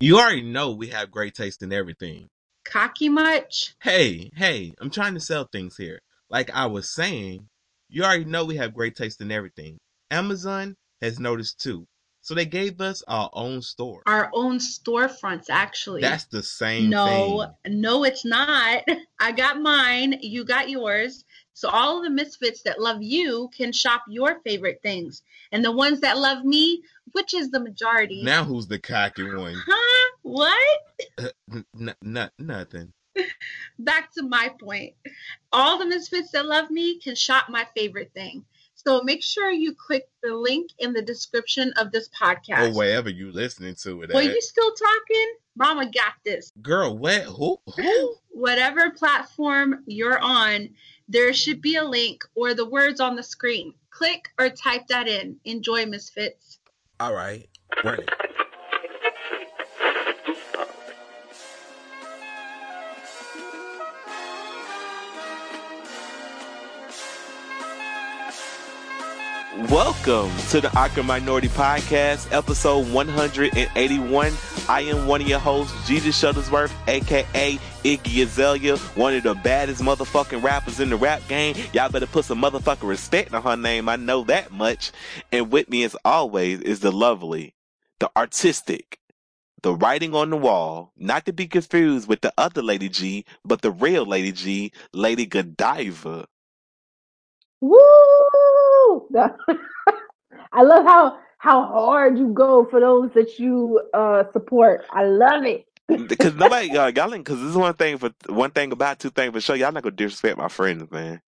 You already know we have great taste in everything. Cocky much? Hey, hey, I'm trying to sell things here. Like I was saying, you already know we have great taste in everything. Amazon has noticed too. So they gave us our own store. Our own storefronts, actually. That's the same no, thing. no, it's not. I got mine. You got yours. So all of the misfits that love you can shop your favorite things. And the ones that love me, which is the majority. Now who's the cocky one? Huh? What? Uh, n- n- nothing. Back to my point. All the misfits that love me can shop my favorite thing. So make sure you click the link in the description of this podcast. Or wherever you listening to it. At. you still talking? Mama got this. Girl, what? Who? Who? Whatever platform you're on, there should be a link or the words on the screen. Click or type that in. Enjoy, Misfits. All right. Run it. Welcome to the Awkward Minority Podcast, episode 181. I am one of your hosts, Jesus Shuttlesworth, aka Iggy Azalea, one of the baddest motherfucking rappers in the rap game. Y'all better put some motherfucking respect on her name. I know that much. And with me, as always, is the lovely, the artistic, the writing on the wall, not to be confused with the other Lady G, but the real Lady G, Lady Godiva. Woo! I love how how hard you go for those that you uh support. I love it. Because nobody, uh, y'all, because this is one thing for one thing about two things for sure. Y'all not gonna disrespect my friends, man.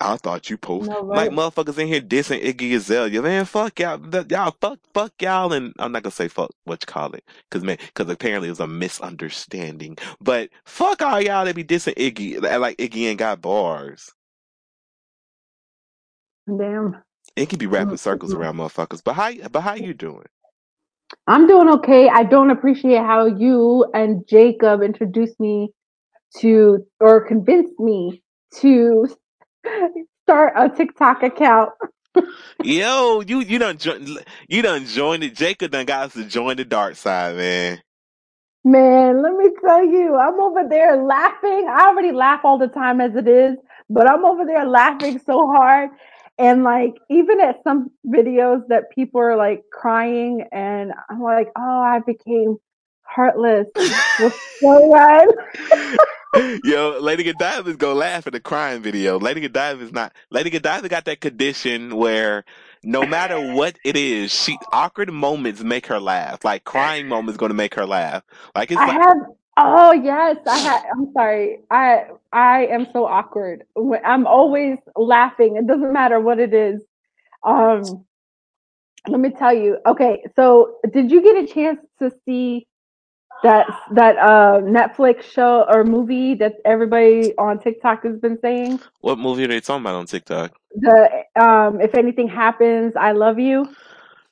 I thought you post No, like motherfuckers in here dissing Iggy Azalea, man. Fuck y'all, Th- y'all, fuck, fuck y'all, and I'm not gonna say fuck what you call it, cause man, cause apparently it was a misunderstanding. But fuck all y'all that be dissing Iggy, like Iggy ain't got bars. Damn. It can be wrapping circles around motherfuckers. But how, but how you doing? I'm doing okay. I don't appreciate how you and Jacob introduced me to or convinced me to start a TikTok account. Yo, you you done jo- you done joined it. Jacob done got us to join the dark side, man. Man, let me tell you, I'm over there laughing. I already laugh all the time as it is, but I'm over there laughing so hard. And like, even at some videos that people are like crying, and I'm like, oh, I became heartless. On? Yo, Lady Godiva is gonna laugh at the crying video. Lady Godiva is not. Lady Godiva got that condition where no matter what it is, she awkward moments make her laugh. Like crying moments gonna make her laugh. Like it's I like have. Oh yes, I had. I'm sorry. I I am so awkward. I'm always laughing. It doesn't matter what it is. Um, let me tell you. Okay, so did you get a chance to see that that uh Netflix show or movie that everybody on TikTok has been saying? what movie are they talking about on TikTok? The um, if anything happens, I love you.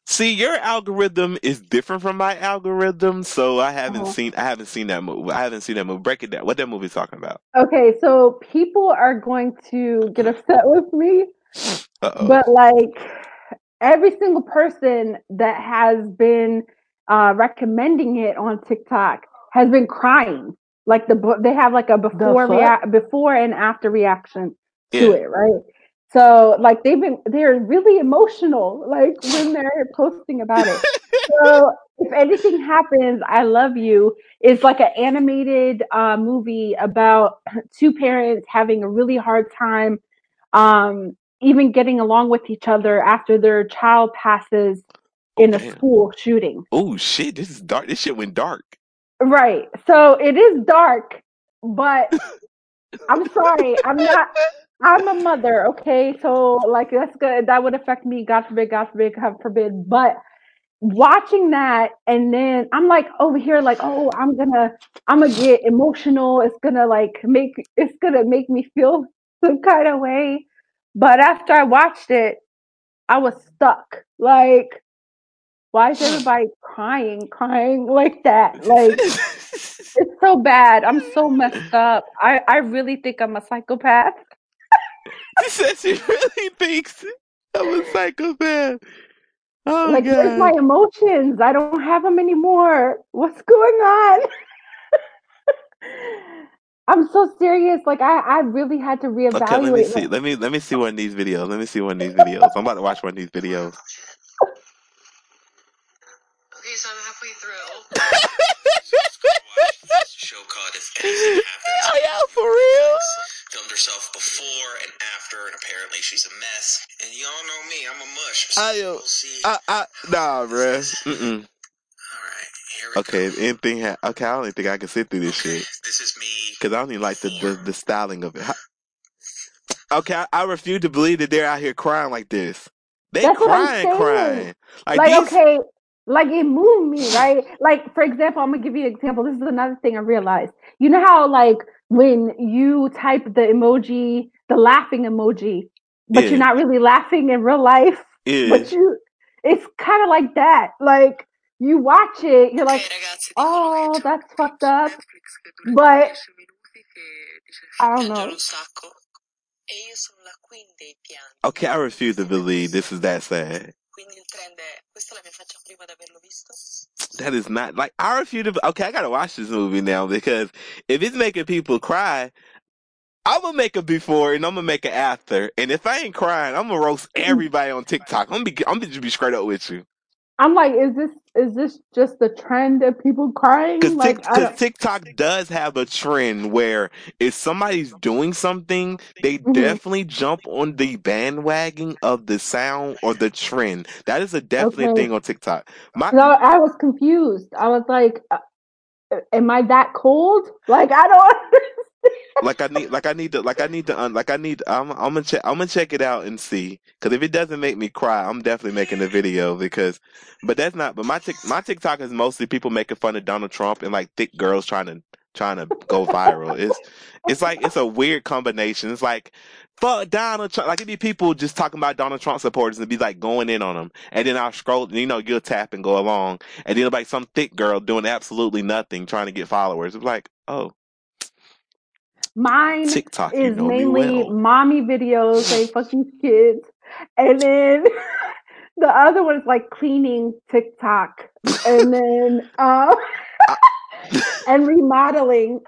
See, your algorithm is different from my algorithm, so I haven't Uh-huh. seen I haven't seen that movie. I haven't seen that movie. Break it down. What that movie talking about? Okay, so people are going to get upset with me Uh oh. but like every single person that has been uh, recommending it on TikTok has been crying. Like the they have like a before fuck? rea- before and after reaction to Yeah. it, right? So like they've been they're really emotional like when they're posting about it. so if anything happens, I love you. It's like an animated uh, movie about two parents having a really hard time um, even getting along with each other after their child passes in a school shooting. Oh shit! This is dark. This shit went dark. Right. So it is dark, but I'm sorry. I'm not. I'm a mother. Okay. So like that's good. That would affect me. God forbid. God forbid. God forbid. But watching that and then I'm like over here like oh I'm gonna I'm gonna get emotional. It's gonna like make it's gonna make me feel some kind of way. But after I watched it, I was stuck. Like, why is everybody crying, crying like that? Like, it's so bad. I'm so messed up. I, I really think I'm a psychopath. She said she really thinks I'm a psychopath. Oh like, where's my emotions? I don't have them anymore. What's going on? I'm so serious. Like, I, I really had to reevaluate. Okay, let me see. Let me let me see one of these videos. Let me see one of these videos. I'm about to watch one of these videos. Okay, so I'm halfway through. show called If Anything Happens. Oh yeah, for real. Filmed herself before and after, and apparently she's a mess. And y'all know me, I'm a mush. So I, uh, we'll see. I, I, nah, bruh. Mm-mm. Alright, Okay, go. if anything ha- okay, I don't even think I can sit through this Okay, shit this is me. because I don't even like the, the the styling of it. How- Okay, I, I refuse to believe that they're out here crying like this. They That's what I'm crying, crying. Like, like, these. okay, like it moved me, right? Like, for example, I'm gonna give you an example. This is another thing I realized. You know how, like, when you type the emoji, the laughing emoji, but Yeah. you're not really laughing in real life, Yeah. but you, it's kind of like that. Like, you watch it, you're like, oh, dicono che c'è that's fucked up. Netflix che dura But 10 minuti che dice I don't know. un sacco. E io sono la queen dei pianti. Okay, I refuse to believe this is that sad. Quindi il trend è questa la mia faccia prima di averlo visto. That is not like I refuse to. Okay, I gotta watch this movie now because if it's making people cry, I'm gonna make a before and I'm gonna make an after. And if I ain't crying, I'm gonna roast everybody on TikTok. I'm gonna be, I'm gonna just be straight up with you. I'm like, is this is this just the trend of people crying? Because Like, I don't. TikTok does have a trend where if somebody's doing something, they Mhm. definitely jump on the bandwagon of the sound or the trend. That is a definite Okay. thing on TikTok. My No, I was confused. I was like, uh, am I that cold? Like, I don't like I need like I need to like I need to un, like I need I'm I'm gonna check I'm gonna check it out and see. Because if it doesn't make me cry I'm definitely making a video because but that's not but my tick my TikTok is mostly people making fun of Donald Trump and like thick girls trying to trying to go viral. It's it's like it's a weird combination. It's like fuck Donald Trump. Like it'd be people just talking about Donald Trump supporters and be like going in on them and then I'll scroll and you know you'll tap and go along. And then like some thick girl doing absolutely nothing trying to get followers. It's like oh Mine TikTok you is know mainly well. mommy videos saying fuck these kids. And then the other one is like cleaning TikTok. And then um and remodeling.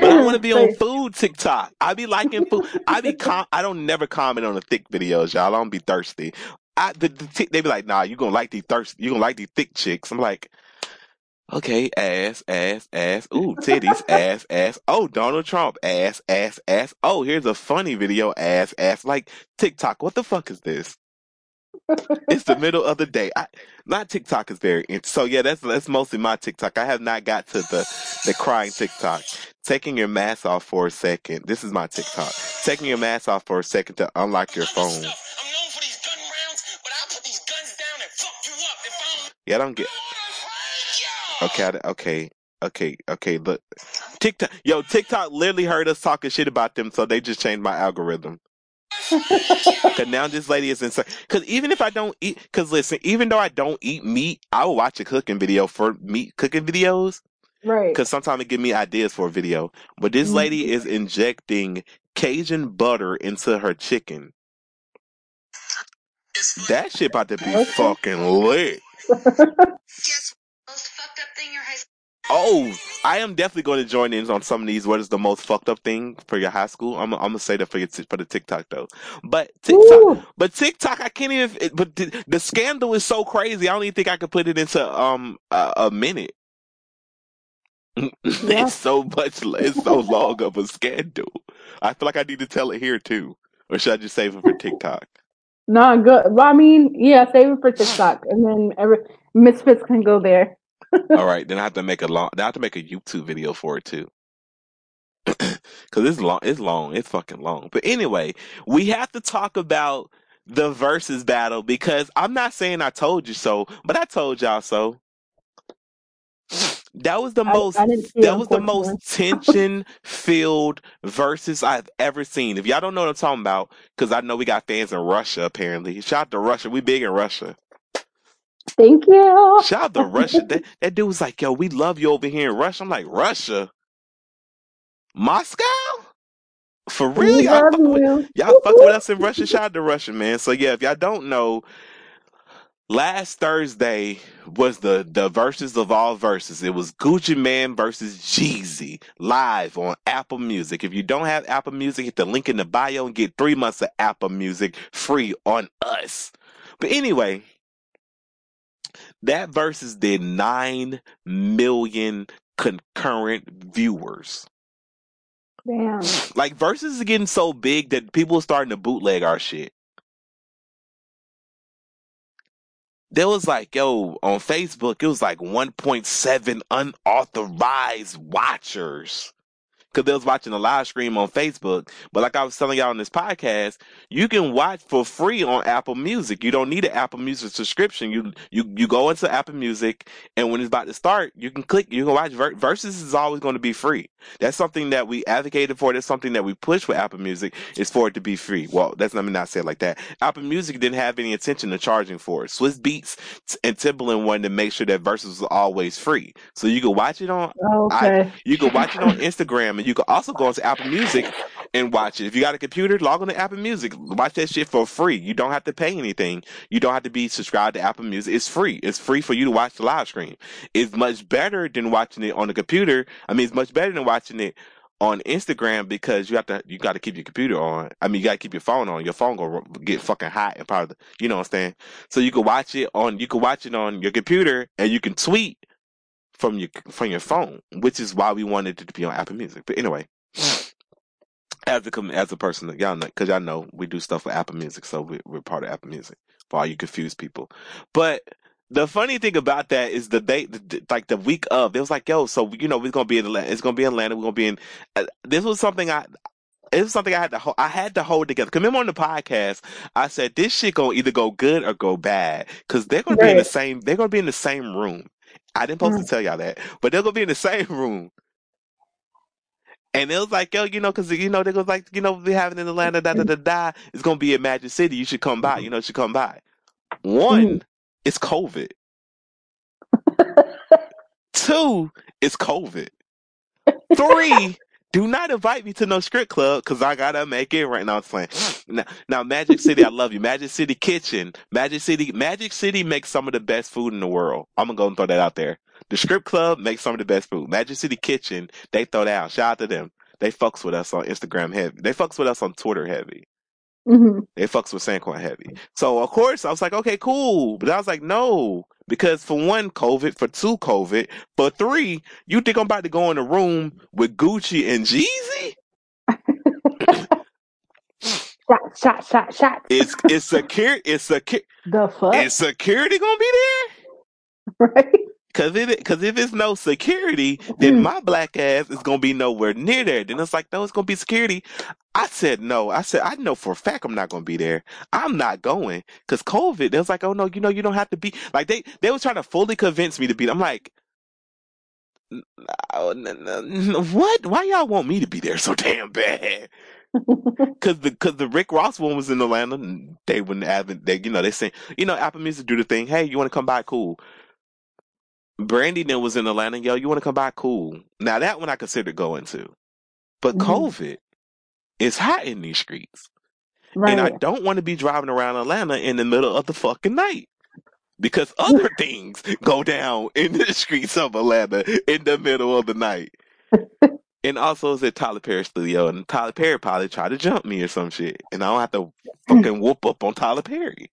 But I want to be on food TikTok. I be liking food. I be com- I don't never comment on the thick videos, y'all. I don't be thirsty. I the, the tick they be like, nah, you gonna like these thirst, you gonna like these thick chicks. I'm like, okay, ass, ass, ass. Ooh, titties, ass, ass. Oh, Donald Trump, ass, ass, ass. Oh, here's a funny video, ass, ass. Like TikTok, what the fuck is this? It's the middle of the day. I, my TikTok is very so yeah. That's that's mostly my TikTok. I have not got to the the crying TikTok. Taking your mask off for a second. This is my TikTok. Taking your mask off for a second to unlock your phone. I'm known for these gun rounds, but I'll put these guns down and fuck you up if I don't Yeah, I don't get. Okay, I, okay, okay, okay. Look, TikTok. Yo, TikTok literally heard us talking shit about them, so they just changed my algorithm. Cause now this lady is insane. Cause even if I don't eat, cause listen, even though I don't eat meat, I will watch a cooking video for meat cooking videos. right. Cause sometimes it give me ideas for a video. But this Mhm. lady is injecting Cajun butter into her chicken. That shit about to be Okay. fucking lit. Guess most fucked up thing your high school Oh, I am definitely going to join in on some of these. What is the most fucked up thing for your high school? I'm, I'm gonna say that for your for the TikTok though. But TikTok, Ooh. but TikTok, I can't even. it- But the, the scandal is so crazy. I don't even think I could put it into um a, a minute. Yeah. it's so much. It's so long of a scandal. I feel like I need to tell it here too, or should I just save it for TikTok? No, good. Well, I mean, yeah, save it for TikTok, and then every misfits can go there. All right, then I have to make a long. Then I have to make a YouTube video for it too. Cause it's long, it's long, it's fucking long. But anyway, we have to talk about the versus battle because I'm not saying I told you so, but I told y'all so. That was the I, most. I didn't see it, That was the most tension-filled versus I've ever seen. If y'all don't know what I'm talking about, because I know we got fans in Russia. Apparently, shout out to Russia. We big in Russia. Thank you. Shout out to Russia. That that dude was like, "Yo, we love you over here in Russia." I'm like, "Russia, Moscow, for real? We Y'all love fuck with you. y'all fuck with us in Russia. Shout out to Russia, man. So yeah, if y'all don't know, last Thursday was the the verses of all verses. It was Gucci Mane versus Jeezy live on Apple Music. If you don't have Apple Music, hit the link in the bio and get three months of Apple Music free on us. But anyway, that versus did nine million concurrent viewers. Damn. Like verses is getting so big that people are starting to bootleg our shit. There was like, yo, on Facebook, it was like 1.7 unauthorized watchers. Cause they was watching a live stream on Facebook. But like I was telling y'all on this podcast, you can watch for free on Apple Music. You don't need an Apple Music subscription. You you you go into Apple Music, and when it's about to start, you can click. You can watch. Ver- Versus is always going to be free. That's something that we advocated for. That's something that we push for Apple Music is for it to be free. Well, that's let me not say it like that. Apple Music didn't have any intention of charging for it. Swizz Beatz and Timbaland wanted to make sure that Versus was always free, so you could watch it on Okay. you can watch it on Instagram, and you can also go into Apple Music and watch it. If you got a computer, log on to Apple Music. Watch that shit for free. You don't have to pay anything. You don't have to be subscribed to Apple Music. It's free. It's free for you to watch the live stream. It's much better than watching it on the computer. I mean, it's much better than watching it on Instagram because you have to you got to keep your computer on. I mean, you got to keep your phone on. Your phone gonna get fucking hot and probably you know what I'm saying. So you can watch it on you can watch it on your computer and you can tweet from your from your phone, which is why we wanted it to be on Apple Music. But anyway, as a as a person, y'all know, because y'all know we do stuff with Apple Music, so we, we're part of Apple Music for all you confused people. But the funny thing about that is the date, like the week of, it was like, yo, so you know, we're gonna be in Atlanta. It's gonna be in Atlanta. We're gonna be in. Uh, this was something I. It was something I had to hold, I had to hold together. 'Cause remember on the podcast, I said this shit gonna either go good or go bad because they're gonna be in the same. They're gonna be in the same room. I didn't supposed to mm. tell y'all that, but they're gonna be in the same room. And it was like, yo, you know, because you know they was like, you know, we having in Atlanta, da da mm-hmm. da da. It's gonna be in Magic City. You should come by. You mm-hmm. know, you should come by. One, mm. it's COVID. Two, it's COVID. Three, do not invite me to no script club because I gotta make it right now. I'm playing. Now, now, Magic City, I love you. Magic City Kitchen, Magic City, Magic City makes some of the best food in the world. I'm gonna go and throw that out there. The script club makes some of the best food. Magic City Kitchen, they throw that out. Shout out to them. They fucks with us on Instagram heavy. They fucks with us on Twitter heavy. Hmm They fucks with Sanquon heavy. So of course I was like, okay, cool. But I was like, no. Because for one, COVID, for two, COVID, for three, you think I'm about to go in a room with Gucci and Jeezy? Shot, shot, shot, shot. Is is secure is secure The fuck? is security gonna be there? right? Cause if it, cause if it's no security, then my black ass is gonna be nowhere near there. Then it's like, no, it's gonna be security. I said no. I said I know for a fact I'm not gonna be there. I'm not going because COVID. They was like, oh no, you know you don't have to be. Like they they was trying to fully convince me to be. I'm like, "N- n- n- n- what? Why y'all want me to be there so damn bad? Cause the cause the Rick Ross one was in Atlanta. And they wouldn't have it. They you know they say you know Apple Music do the thing. Hey, you want to come by? Cool. Brandy then was in Atlanta. Yo, you want to come by? Cool. Now that one I consider going to, but Mhm. COVID is hot in these streets, and I don't want to be driving around Atlanta in the middle of the fucking night. Because other things go down in the streets of Atlanta in the middle of the night. And also it's at Tyler Perry studio and Tyler Perry probably tried to jump me or some shit. And I don't have to fucking whoop up on Tyler Perry.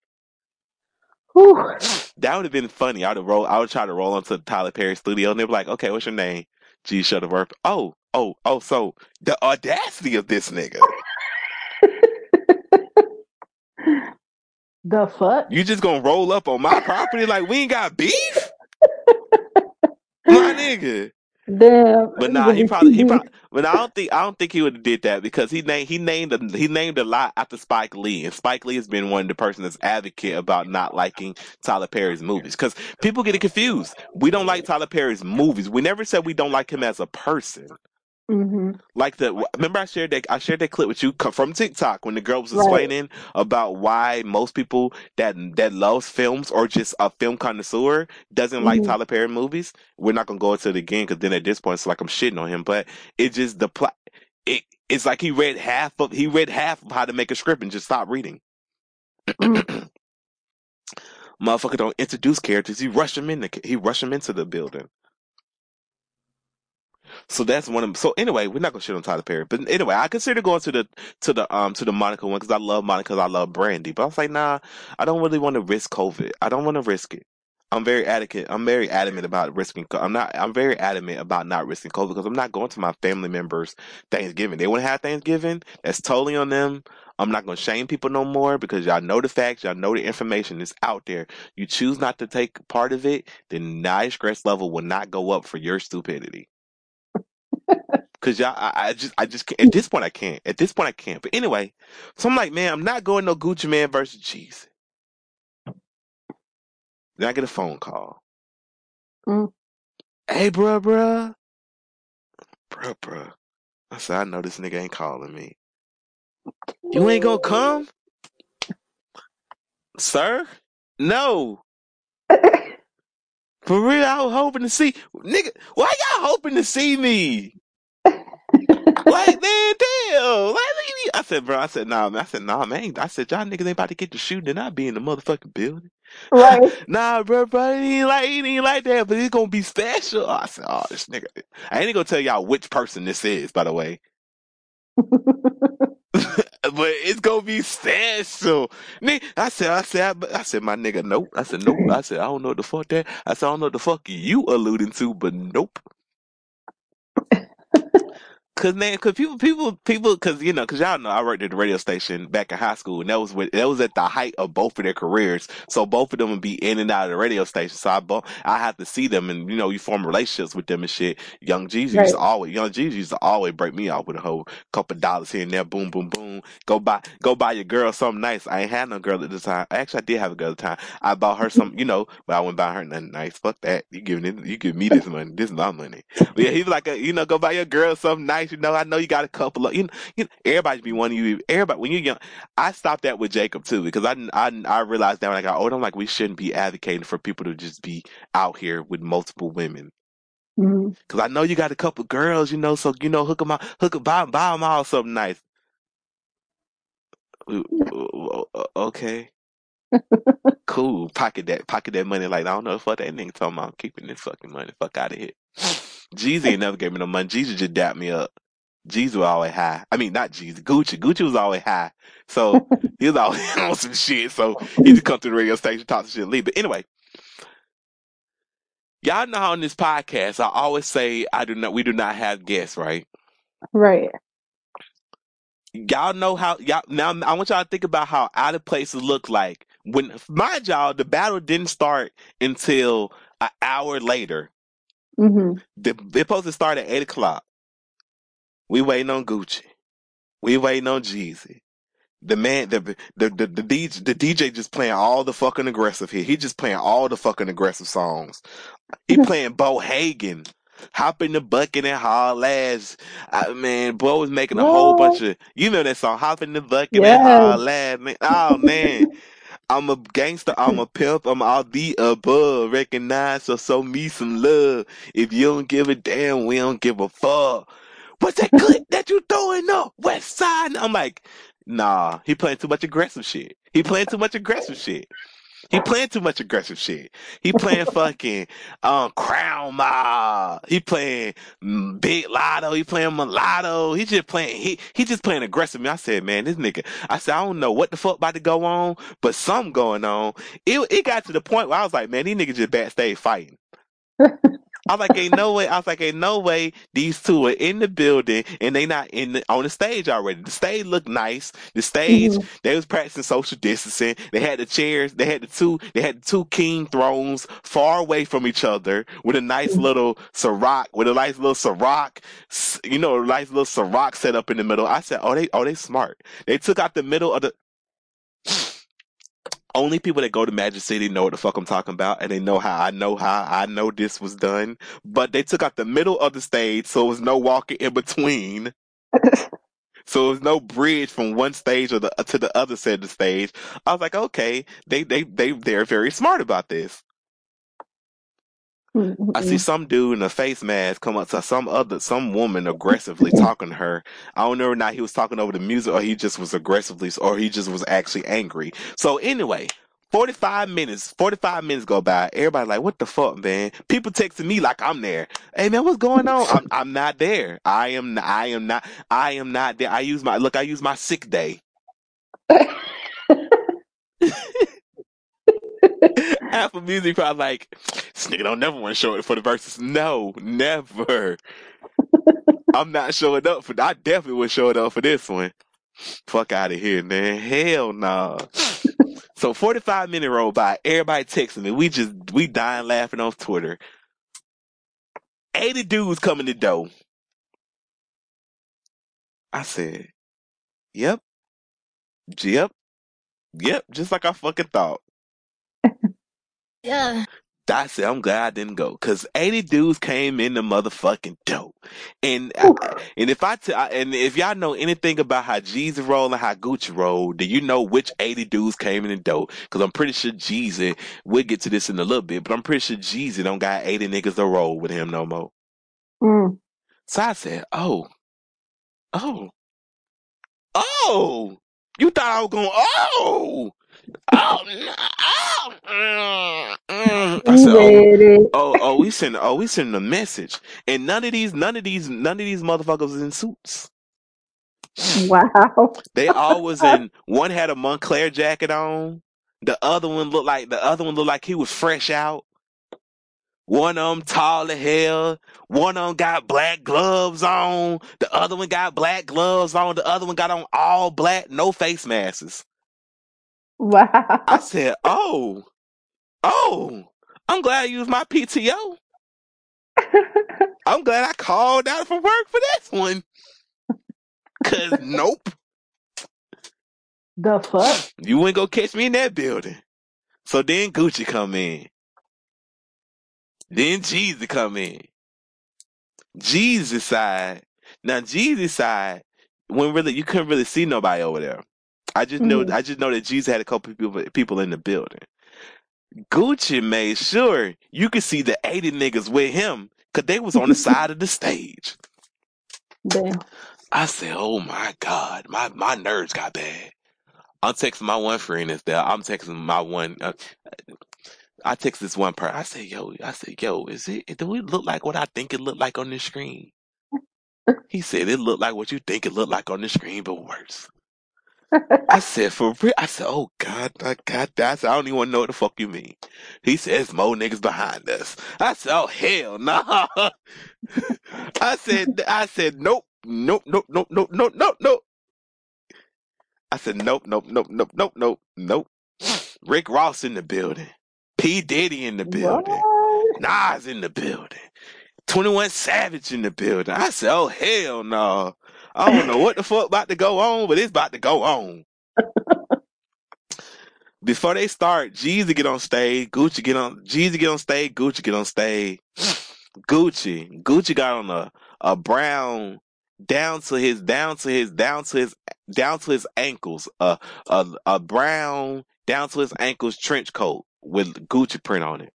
Whew. That would have been funny. I would roll I would try to roll onto Tyler Perry studio and they'd be like, Okay, what's your name? G Shuttleworth. Oh, oh, oh, so the audacity of this nigga. The fuck? You just gonna roll up on my property like we ain't got beef? My nigga. Damn. But nah, he probably he probably but I don't think I don't think he would have did that because he named he named a, he named a lot after Spike Lee and Spike Lee has been one of the person that's advocate about not liking Tyler Perry's movies because people get it confused. We don't like Tyler Perry's movies. We never said we don't like him as a person. Hmm Like the remember I shared that I shared that clip with you from TikTok when the girl was Right. explaining about why most people that that loves films or just a film connoisseur doesn't like Mhm. Tyler Perry movies. We're not gonna go into it again because then at this point it's like I'm shitting on him. But it just the plot. It it's like he read half of he read half of how to make a script and just stopped reading. Mm. Motherfucker don't introduce characters. He rush them in. The, he rush them into the building. So that's one of them. So anyway, we're not gonna shit on Tyler Perry, but anyway, I consider going to the to the um to the Monica one because I love Monica, I love Brandy. But I was like, nah, I don't really want to risk COVID. I don't want to risk it. I'm very adamant. I'm very adamant about risking. I'm not. I'm very adamant about not risking COVID because I'm not going to my family members' Thanksgiving. They want to have Thanksgiving. That's totally on them. I'm not going to shame people no more because y'all know the facts. Y'all know the information is out there. You choose not to take part of it, then the stress level will not go up for your stupidity. Cause y'all, I, I just, I just can't. At this point, I can't. At this point, I can't. But anyway, so I'm like, man, I'm not going no Gucci Mane versus Jeezy. Then I get a phone call. Mm. Hey, bruh, bruh. Bruh, bruh. I said, I know this nigga ain't calling me. You ain't gonna come? Sir? No. For real, I was hoping to see. Nigga, why y'all hoping to see me? Like, man, damn. Like, I said, bro, I said, nah, man. I said, nah, man. I said, y'all niggas ain't about to get to shooting and I be in the motherfucking building. Right. nah, bro, bro, he ain't like, he ain't like that, but it's gonna be special. I said, oh, this nigga. I ain't gonna tell y'all which person this is, by the way. but it's gonna be special. Nigga, I said, I said, I, I said, my nigga, nope. I said, nope. I said, I don't know what the fuck that. I said, I don't know what the fuck you alluding to, but nope. Cause man, cause people, people, people, cause you know, cause y'all know I worked at the radio station back in high school, and that was with, that was at the height of both of their careers. So both of them would be in and out of the radio station. So I, I had to see them, and you know, you form relationships with them and shit. Young Jeezy Right. used to always, Young Jeezy used to always break me off with a whole couple of dollars here and there. Boom, boom, boom. Go buy, go buy your girl something nice. I ain't had no girl at the time. Actually, I did have a girl at the time. I bought her some, you know, but I wouldn't buy her nothing nice. Fuck that. You giving it, you give me this money. This is my money. But yeah, he's like, a, you know, go buy your girl something nice. You know, I know you got a couple of, you know, you know everybody be wanting you. Everybody, when you're young, I stopped that with Jacob too because I, I, I realized that when I got older, I'm like, we shouldn't be advocating for people to just be out here with multiple women. Mhm. Cause I know you got a couple girls, you know, so you know, hook them out, hook 'em- buy, buy them all something nice. Uh, uh, uh, Okay, cool. Pocket that, pocket that money. Like I don't know fuck that nigga talking about. I'm keeping this fucking money. Fuck out of here. Jeezy ain't never gave me no money. Jeezy just dapped me up. Jeezy was always high. I mean, not Jeezy. Gucci. Gucci was always high. So he was always on some shit. So he just come to the radio station, talk some shit, leave. But anyway, y'all know how on this podcast I always say I do not. We do not have guests, right? Right. y'all know how y'all now I want y'all to think about how out of places look like when mind y'all the battle didn't start until an hour later. Mm-hmm. The they supposed to start at eight o'clock. We waiting on Gucci. We waiting on Jeezy. The man, the the the, the DJ, the DJ just playing all the fucking aggressive here. He just playing all the fucking aggressive songs. He mm-hmm. playing Bo Hagen. Hop in the bucket and haul ass. I, man, Bo was making a whole bunch of, you know that song, Hop in the bucket and ass. Man. Oh man. I'm a gangster, I'm a pimp, I'm all the above. Recognize or show me some love. If you don't give a damn, we don't give a fuck. What's that clip that you throwing up? West side? I'm like, nah, he playing too much aggressive shit. He playing too much aggressive shit. He playing too much aggressive shit. He playing fucking um Crime Mob. He playing mm, Big Lotto. He playing Mulatto. He just playing. He he just playing aggressive. I said, man, this nigga. I said, I don't know what the fuck about to go on, but something going on. It it got to the point where I was like, man, these niggas just backstage fighting. I was like, ain't no way. I was like, ain't no way these two are in the building and they not in the, on the stage already. The stage looked nice. The stage, Mhm. they was practicing social distancing. They had the chairs. They had the two. They had the two king thrones far away from each other with a nice little Ciroc, with a nice little Ciroc, you know, a nice little Ciroc set up in the middle. I said, oh, they, oh, they smart. They took out the middle of the. Only people that go to Magic City know what the fuck I'm talking about, and they know how I know how I know this was done. But they took out the middle of the stage, so it was no walking in between. So it was no bridge from one stage or the, to the other side of the stage. I was like, okay, they they they they're very smart about this. I see some dude in a face mask come up to some other some woman aggressively talking to her. I don't know or not he was talking over the music or he just was aggressively or he just was actually angry. So anyway, 45 minutes, 45 minutes go by. Everybody like, what the fuck, man? People texting me like I'm there. Hey man, what's going on? I'm, I'm not there. I am, I am not, I am not there. I use my, look, I use my sick day. Apple Music probably like, this nigga don't never want to show it for the verses. No, never. I'm not showing up for, I definitely would show it up for this one. Fuck out of here, man. Hell no. Nah. So 45 minute roll by, everybody texting me. We just, we dying laughing on Twitter. 80 dudes coming to dough. I said, yep, yep, yep, just like I fucking thought. Yeah. I said, I'm glad I didn't go because 80 dudes came in the motherfucking dope. And, I, and if I, t- and if y'all know anything about how Jeezy roll and how Gucci roll, do you know which 80 dudes came in the dope? Cause I'm pretty sure Jeezy, we'll get to this in a little bit, but I'm pretty sure Jeezy don't got 80 niggas to roll with him no more. Mm. So I said, oh, oh, oh, you thought I was going, oh, oh, no, oh, mm, mm. I said, oh, oh, oh, we send, oh, we sending a message, and none of these, none of these, none of these motherfuckers was in suits. Wow. They all was in. One had a Moncler jacket on. The other one looked like the other one looked like he was fresh out. One of them tall as hell. One of them got black gloves on. The other one got black gloves on. The other one got on all black, no face masks. I said, "Oh, oh, I'm glad I used my PTO. I'm glad I called out for work for this one. Cause nope, the fuck? you ain't gonna catch me in that building." So then Gucci come in. Then Jeezy come in. Jeezy side. Now Jeezy side, when really you couldn't really see nobody over there. I just know Mhm. I just know that Jeezy had a couple people people in the building. Gucci made sure you could see the 80 niggas with him because they was on the side of the stage. Damn. I said, oh my God, my, my nerves got bad. I'm texting my one friend there. I'm texting my one. Uh, I text this one person. I said, yo, I said, yo, is it, do it look like what I think it looked like on the screen? He said, it looked like what you think it looked like on the screen, but worse. I said, for real? I said, oh God, I God, I said, I don't even want to know what the fuck you mean. He says, more niggas behind us. I said, oh hell no. I said, I said, nope, nope, nope, nope, nope, nope, nope, nope. I said, nope, nope, nope, nope, nope, nope, nope. Rick Ross in the building. P. Diddy in the building. What? Nas in the building. 21 Savage in the building. I said, oh hell no. I don't know what the fuck about to go on, but it's about to go on. Before they start, Jeezy get on stage, Gucci get on Jeezy get on stage, Gucci get on stage. Gucci. Gucci got on a, a brown down to his down to his down to his down to his ankles, a a, a brown down to his ankles trench coat with Gucci print on it.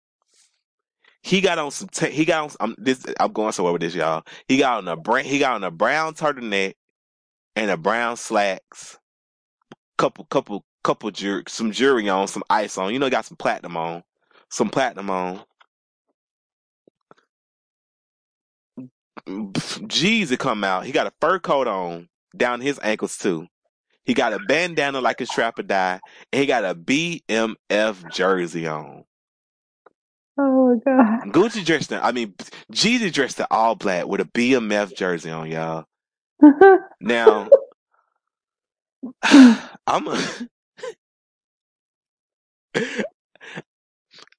He got on some. T- he got on. I'm this. I'm going somewhere with this, y'all. He got on a brown. He got on a brown turtleneck and a brown slacks. Couple, couple, couple jewelry, some jewelry on, some ice on. You know, he got some platinum on, some platinum on. Jeezy come out. He got a fur coat on down his ankles too. He got a bandana like his Trap or Die, and he got a BMF jersey on. Oh my god. Gucci dressed in, I mean, Jeezy dressed in all black with a BMF jersey on, y'all. Now, I'm a,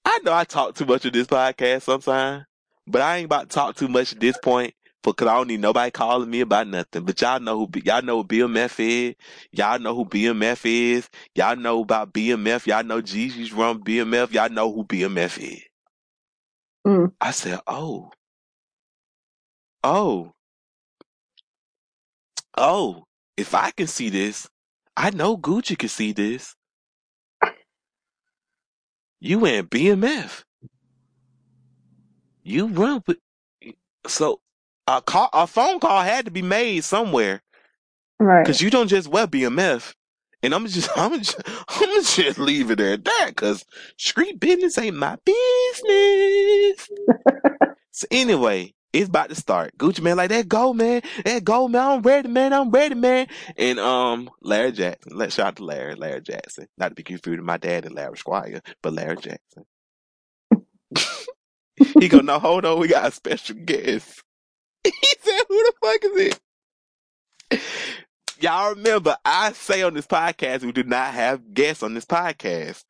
I know I talk too much of this podcast sometimes, but I ain't about to talk too much at this point because I don't need nobody calling me about nothing. But y'all know who y'all know who BMF is. Y'all know who BMF is. Y'all know about BMF. Y'all know Jeezy's run BMF. Y'all know who BMF is. Mm. I said, oh, oh, oh. If I can see this, I know Gucci can see this. You in BMF. You run with so a call, a phone call had to be made somewhere right. because you don't just wear BMF And I'm just, I'm just, I'm just leave it at that because street business ain't my business. so anyway, it's about to start. Gucci man, like that go, man. That go, man. I'm ready, man. I'm ready, man. And um, Larry Jackson. Let's shout out to Larry, Larry Jackson. Not to be confused with my dad and Larry Squire, but Larry Jackson. he go, no, hold on, we got a special guest. he said, who the fuck is it? Y'all remember, I say on this podcast, we do not have guests on this podcast.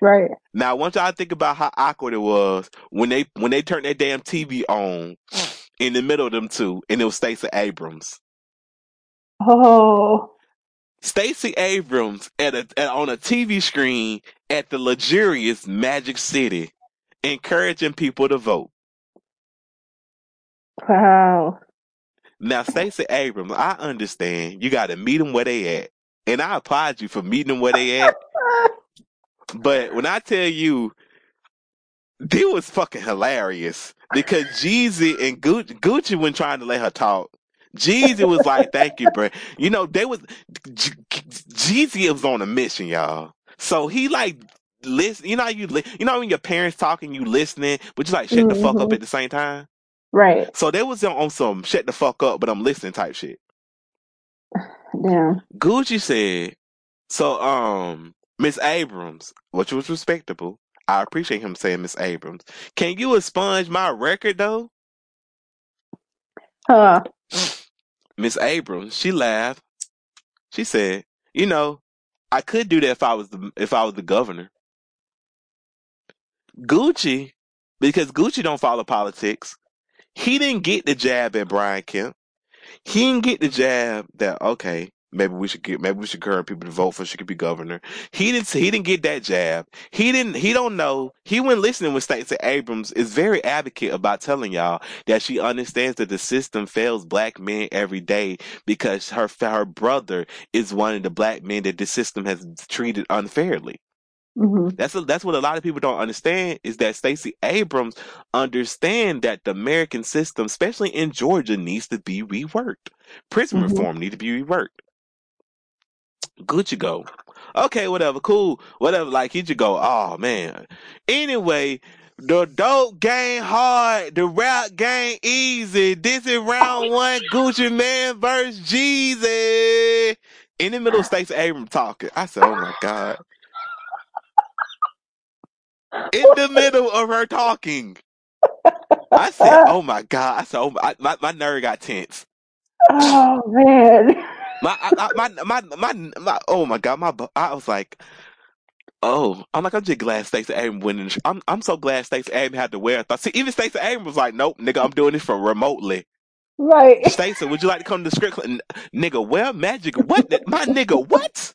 Right. Now, I want y'all to think about how awkward it was when they when they turned that damn TV on in the middle of them two, and it was Stacey Abrams. Oh. Stacey Abrams at a at, on a TV screen at the luxurious Magic City, encouraging people to vote. Wow. Now, Stacey Abrams, I understand you got to meet them where they at, and I applaud you for meeting them where they at. But when I tell you, it was fucking hilarious because Jeezy and Gucci, Gucci when trying to let her talk. Jeezy was like, "Thank you, bro." You know they was Jeezy was on a mission, y'all. So he like listen. You know how you li- you know when your parents talking, you listening, but you like shut the fuck up Mhm. at the same time. Right. So they was on, some shut the fuck up, but I'm listening type shit. Damn. Gucci said, so um, Miss Abrams, which was respectable. I appreciate him saying Miss Abrams. Can you expunge my record though? Huh. Miss Abrams, she laughed. She said, "You know, I could do that if I was the if I was the governor." Gucci, because Gucci don't follow politics, he didn't get the jab at Brian Kemp. He didn't get the jab that okay, maybe we should get maybe we should encourage people to vote for she could be governor. He didn't he didn't get that jab. He didn't he don't know. He went listening when Stacey Abrams is very advocate about telling y'all that she understands that the system fails black men every day because her her brother is one of the black men that the system has treated unfairly. Hmm That's a, that's what a lot of people don't understand is that Stacey Abrams understand that the American system, especially in Georgia, needs to be reworked. Prison Mhm. reform need to be reworked. Gucci go. Okay, whatever, cool, whatever. Like he should go. Oh man. Anyway, the dope game hard, the rap game easy. This is round one. Gucci Mane versus Jeezy. In the middle of Stacey Abrams talking, I said, "Oh my god." In the middle of her talking. I said, "Oh my god!" I said, "Oh my, my, my nerve got tense." Oh man. My, I, my, my, my, my, oh my god! My, I was like, "Oh, I'm like, I'm just glad Stacey Abrams winning. I'm, I'm so glad Stacey Abrams had to wear a thought. See, even Stacey Abrams was like, "Nope, nigga, I'm doing this from remotely." Right. Stacey, would you like to come to the script? N- Nigga, where magic? What? My nigga, what?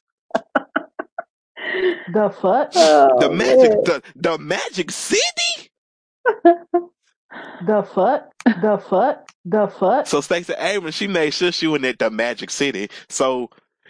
The fuck? Oh, The magic, man. the, the magic city? The fuck? The fuck? The fuck? So Stacey Abrams, she made sure she went at the Magic City. So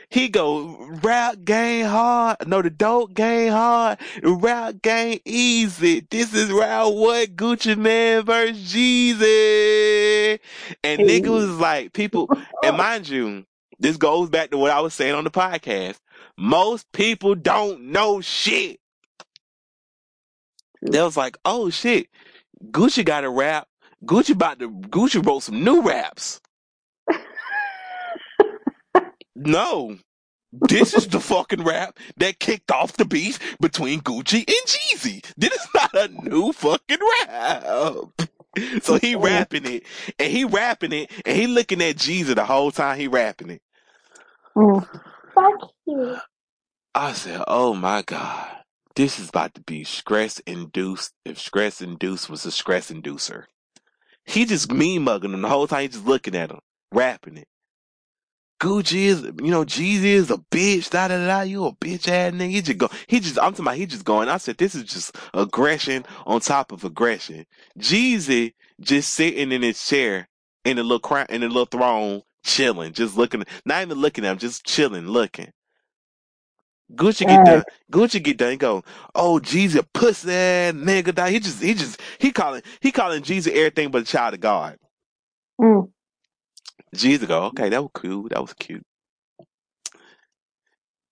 he go rap game hard. No, the dope game hard. The rap game easy. This is round one. Gucci Mane versus Jeezy. And Hey. nigga was like, people, and mind you, this goes back to what I was saying on the podcast. Most people don't know shit. They was like, oh shit, Gucci got a rap. Gucci about to Gucci wrote some new raps. No. This is the fucking rap that kicked off the beef between Gucci and Jeezy. This is not a new fucking rap. So he oh. rapping it, and he rapping it, and he looking at Jeezy the whole time he rapping it. Mm. Fuck you. I said, "Oh my god, this is about to be stress induced. If stress induced was a stress inducer, he just mean mugging him the whole time. He just looking at him, rapping it. Gucci is, you know, Jeezy is a bitch. Da da da. You a bitch ass nigga. He just go. He just. I'm talking about. He just going. I said, this is just aggression on top of aggression. Jeezy just sitting in his chair in a little crown, in a little throne, chilling, just looking. Not even looking at him, just chilling, looking. Gucci get done. Gucci get done. Go, oh Jeezy, a pussy nigga. Die. He just, he just, he calling, he calling Jeezy everything but a child of God. Mm. Jeezy go, okay, that was cool. That was cute.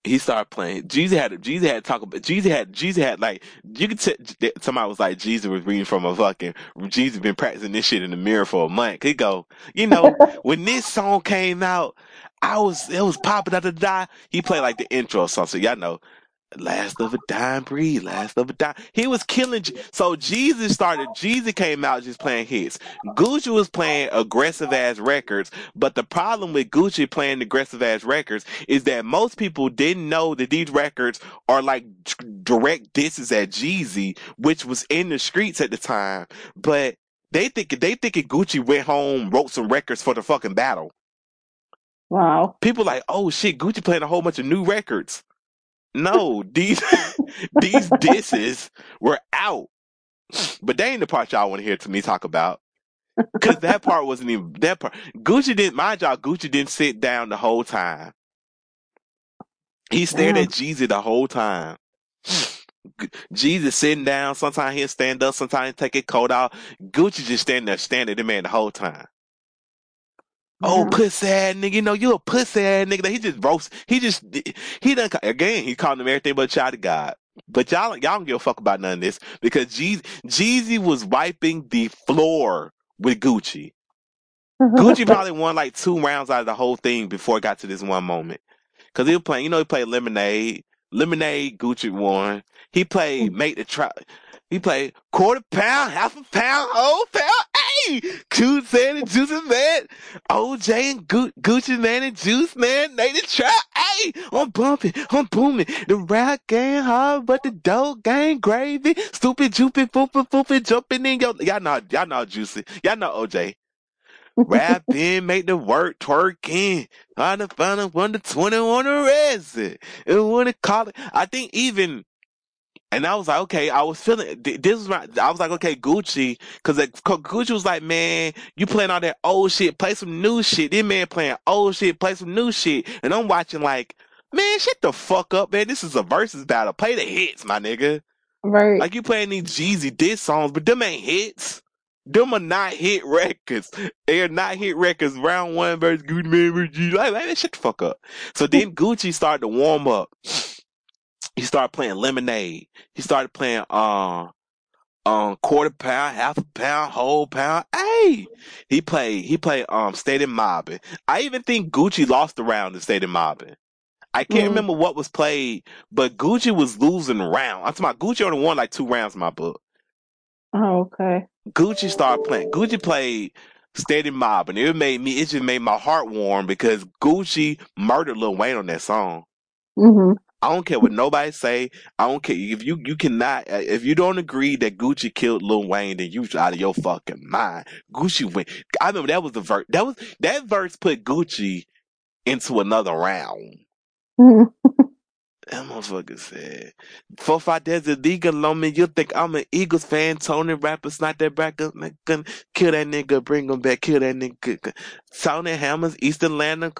He started playing. Jeezy had Jeezy had to talk about Jeezy had Jeezy had like you could tell somebody was like Jeezy was reading from a fucking Jeezy been practicing this shit in the mirror for a month. He go, you know, when this song came out, I was it was popping out the die. He played like the intro song, so y'all know Last of a dime breed, last of a dime. He was killing. So Jeezy started. Jeezy came out just playing hits. Gucci was playing aggressive ass records, but the problem with Gucci playing aggressive ass records is that most people didn't know that these records are like d- direct disses at Jeezy, which was in the streets at the time. But they think they thinking Gucci went home, wrote some records for the fucking battle. Wow. People like, oh shit, Gucci playing a whole bunch of new records. No, these these disses were out. But they ain't the part y'all want to hear to me talk about. Cause that part wasn't even that part. Gucci didn't mind y'all. Gucci didn't sit down the whole time. He stared at Jeezy the whole time. Jeezy sitting down. Sometimes he'll stand up. Sometimes he'll take his coat out. Gucci just standing there, standing the man the whole time. Oh, Yeah. pussy ass nigga, you know, you a pussy ass nigga. He just roast. He just, he done, again, he called him everything but a child of God. But y'all, y'all don't give a fuck about none of this because Jeezy, Jeezy was wiping the floor with Gucci. Gucci probably won like two rounds out of the whole thing before it got to this one moment. Cause he was playing, you know, he played Lemonade. Lemonade, Gucci won. He played mm. Make the Try. He played quarter pound, half a pound, whole pound. Hey, Man and Juice Man, OJ and Gu- Gucci Mane and Juice Man, the trap. Hey, I'm bumping, I'm booming. The rap game hard, but the dope game gravy. Stupid, jupid, fooping, fooping, jumping in your. Y'all know, y'all know Juicy. Y'all know OJ. Rapping, make the work twerking. On the final one to twenty one arrest it. And when to call it. I think even. And I was like, okay, I was feeling, this was my, I was like, okay, Gucci, cause like, co- Gucci was like, man, you playing all that old shit, play some new shit. This man playing old shit, play some new shit. And I'm watching like, man, shut the fuck up, man. This is a versus battle. Play the hits, my nigga. right. Like you playing these Jeezy diss songs, but them ain't hits. Them are not hit records. They are not hit records. Round one versus Gucci Mane versus Jeezy. Like, man, shut the fuck up. So then Gucci started to warm up. He started playing Lemonade. He started playing um um quarter pound, half a pound, whole pound. Hey, he played he played um State and Mobbing. I even think Gucci lost the round in State and Mobbing. I can't Mm. remember what was played, but Gucci was losing round. I'm talking about Gucci only won like two rounds in my book. Oh, okay. Gucci started playing. Gucci played Steady Mob, and it made me. It just made my heart warm because Gucci murdered Lil Wayne on that song. hmm I don't care what nobody say. I don't care if you you cannot uh, if you don't agree that Gucci killed Lil Wayne, then you out of your fucking mind. Gucci went. I remember that was the verse. That was that verse put Gucci into another round. That motherfucker said, Four five days illegal on me. You think I'm an Eagles fan? Tony rappers, not that bracket. Nigga, kill that nigga, bring him back. Kill that nigga. Tony Hammers, East Atlanta,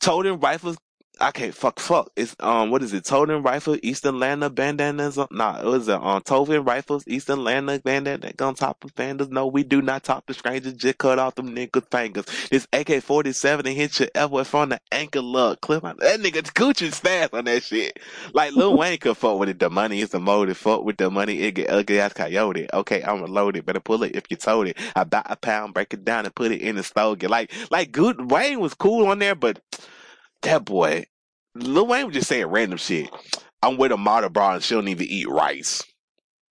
Toting rifles. I can't fuck fuck. It's um what is it? Toting rifle, East Atlanta bandanas. on- Nah, it was it um Toting rifles, East Atlanta bandana on top of fanders. No, we do not talk to strangers. Just cut off them niggas fingers. This AK forty seven and hit your elbow from the ankle look. Clip out that nigga Gucci's fast on that shit. Like Lil Wayne could fuck with it. The money is the motive. Fuck with the money. It get ugly ass coyote. Okay, I'm reloaded. Better pull it if you told it. I buy a pound, break it down, and put it in the stogie. Like like good Wayne was cool on there, but that boy, Lil Wayne was just saying random shit. I'm with a Marta bra and she don't even eat rice.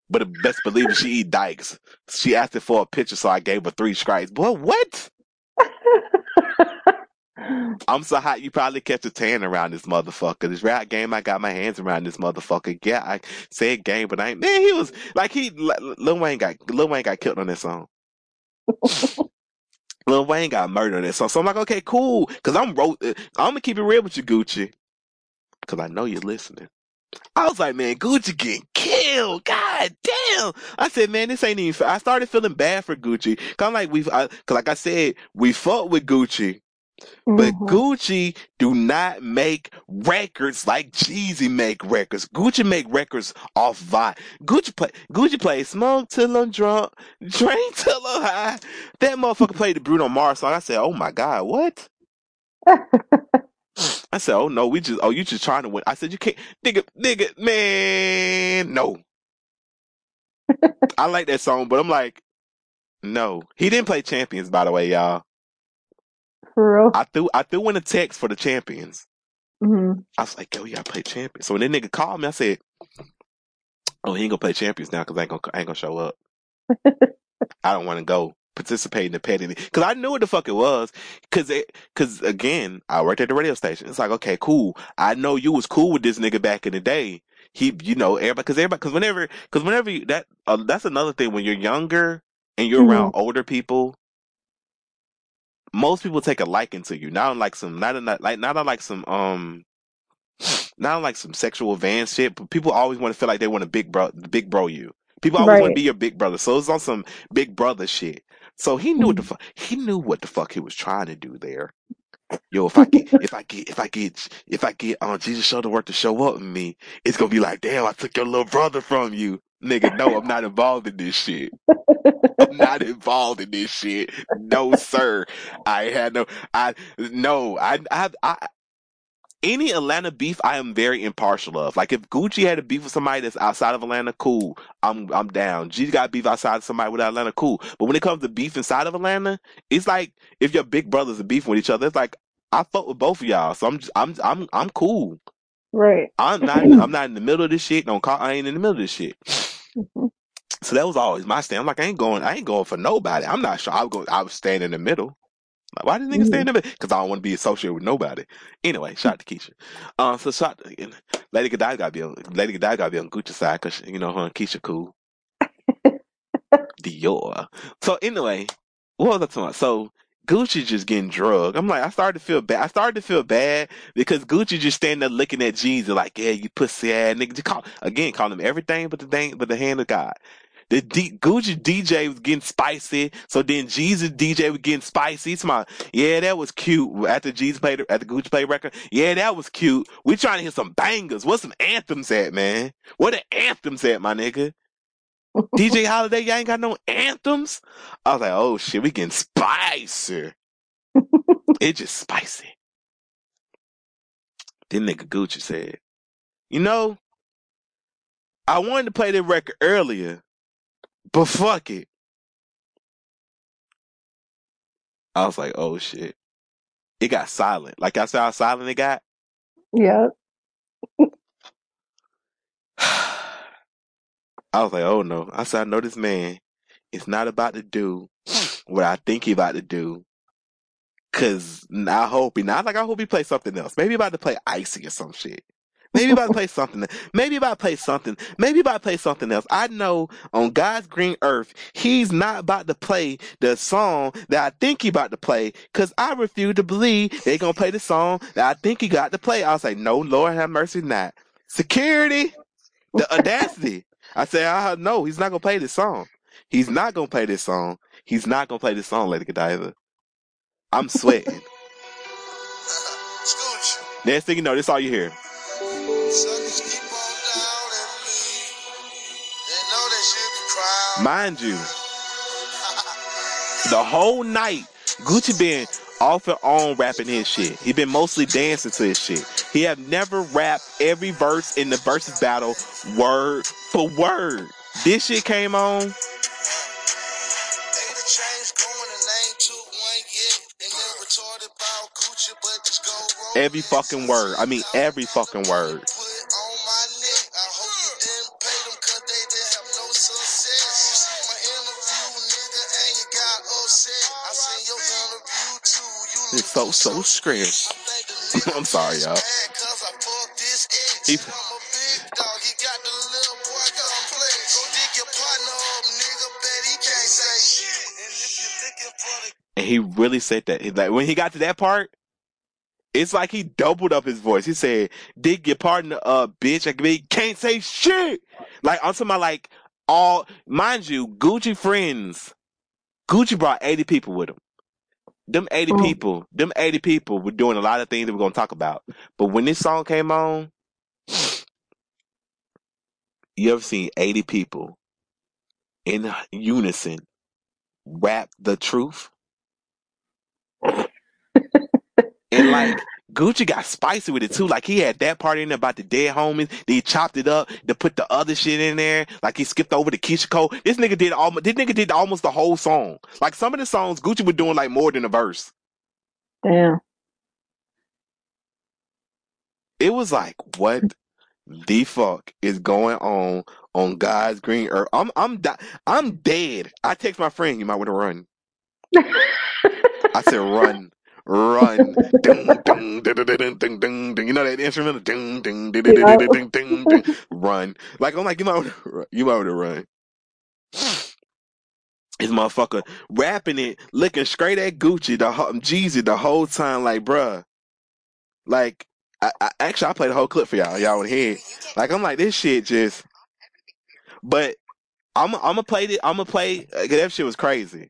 But the best believe she eat dykes. She asked it for a picture, so I gave her three strikes. Boy, what? I'm so hot you probably catch a tan around this motherfucker. This rap game, I got my hands around this motherfucker. Yeah, I said game, but I ain't. Man, he was like he. Lil Wayne got Lil Wayne got killed on that song. Lil Wayne got murdered that. So I'm like, okay, cool, because I'm wrote. I'm gonna keep it real with you, Gucci, because I know you're listening. I was like, man, Gucci getting killed. God damn. I said, man, this ain't even. I started feeling bad for Gucci. Cause I'm like, we, cause like I said, we fought with Gucci. But Mhm. Gucci do not make records like Jeezy make records. Gucci make records off vibe. Gucci play Gucci play smoke till I'm drunk, drink till I'm high. That motherfucker played the Bruno Mars song. I said, oh my god, what? I said, "Oh no, we just oh you just trying to win." I said, "You can't, nigga, nigga, man, no." I like that song, but I'm like, no. He didn't play Champions, by the way, y'all. For real. I threw I threw in a text for the Champions. hmm I was like, yo, yeah, gotta play Champions. So when that nigga called me, I said, oh, he ain't gonna play Champions now because I ain't gonna I ain't gonna show up. I don't want to go participate in the petty because I knew what the fuck it was. Because because again, I worked at the radio station. It's like, okay, cool. I know you was cool with this nigga back in the day. He, you know, everybody because everybody because whenever because whenever you, that uh, that's another thing when you're younger and you're Mhm. around older people. Most people take a liking to you, not like some, not not like not like some, um, not like some sexual advanced shit. But people always want to feel like they want to big bro, big bro you. People always want to be your big brother. So it's on some big brother shit. So he knew what the fuck he knew what the fuck he was trying to do there. Yo, if I get if I get if I get if I get on Jesus Shuttlesworth to work to show up with me, it's gonna be like, damn, I took your little brother from you. Nigga, no, I'm not involved in this shit. I'm not involved in this shit. No, sir. I had no I no, I I I any Atlanta beef I am very impartial of. Like if Gucci had a beef with somebody that's outside of Atlanta, cool. I'm I'm down. G got beef outside of somebody with Atlanta, cool. But when it comes to beef inside of Atlanta, it's like if your big brothers are beefing with each other, it's like I fuck with both of y'all. So I'm just, I'm I'm I'm cool. Right. I'm not I'm not in the middle of this shit. Don't call I ain't in the middle of this shit. Mhm. So that was always my stand. I'm like, I ain't going, I ain't going for nobody. I'm not sure. I would go, I would stand in the middle. Like, why did niggas Mhm. stand in the middle? Because I don't want to be associated with nobody. Anyway, shout out to Keyshia. Um, so shout, Lady Godiva gotta be on, Lady Godiva gotta be on Gucci side because you know her and Keyshia cool. Dior. So anyway, what was I talking about? So Gucci just getting drugged. I'm like, I started to feel bad. I started to feel bad because Gucci just standing there looking at Jeezy like, yeah, you pussy ass nigga. Just call, again, call him everything but the thing, but the hand of God. The D, Gucci DJ was getting spicy, so then Jeezy DJ was getting spicy. It's my, yeah, that was cute. After Jeezy played, at the Gucci play record, yeah, that was cute. We trying to hear some bangers. What's some anthems at, man? What the anthems at, my nigga? DJ Holiday, y'all ain't got no anthems. I was like, oh shit, we getting spicy. it just spicy. Then nigga Gucci said, you know, I wanted to play the record earlier, but fuck it. I was like, oh shit. It got silent. Like I saw how silent it got. Yeah. I was like, oh no. I said, I know this man is not about to do what I think he about to do. Cause I hope he not like I hope he play something else. Maybe about to play icy or some shit. Maybe about to play something. Maybe about to play something. Maybe about to play something else. I know on God's green earth, he's not about to play the song that I think he about to play. Cause I refuse to believe they gonna play the song that I think he got to play. I was like, no, Lord have mercy, not security, the audacity. I said, I no, he's not gonna play this song. He's not gonna play this song. He's not gonna play this song, Lady Godiva. I'm sweating. Next thing you know, this all you hear. Suckers keep on doubting me. They know they should be proud. Mind you, the whole night, Gucci been off and on rapping his shit. He been mostly dancing to his shit. He have never rapped every verse in the versus battle word for word. This shit came on. Ain't a change going and they ain't took one yet. And they're retarded about Gucci, but just go roll Every fucking word. I mean, every fucking word. Partner up, nigga. Bet he can't say shit. And if you're looking for the And he really said that. He- Like when he got to that part, it's like he doubled up his voice. He said, "Dig your partner up, bitch." Like he can't say shit. Like I'm talking about like all. Mind you, Gucci friends. Gucci brought 80 people with him. Them 80 Oh. people, them 80 people were doing a lot of things that we're gonna talk about. But when this song came on, you ever seen 80 people in unison rap the truth? and like Gucci got spicy with it too. Like he had that part in there about the dead homies. Then he chopped it up to put the other shit in there. Like he skipped over the Keyshia Cole. This nigga did almost. This nigga did almost the whole song. Like some of the songs, Gucci was doing like more than a verse. Damn. It was like what the fuck is going on on God's green earth? I'm I'm di- I'm dead. I text my friend. You might want to run. I said run. Run, ding, ding, ding, ding, ding, ding, ding. You know that instrumental, ding, ding, ding, ding, ding, ding, ding, ding, ding. Run, like I'm like you might, wanna you might want to run. This motherfucker rapping it, looking straight at Gucci, the ho- Jeezy the whole time, like bruh, like I, I actually I played the whole clip for y'all. Y'all to hear? it. Like I'm like this shit just, but I'm I'm gonna play it. I'm gonna play. Uh, that shit was crazy.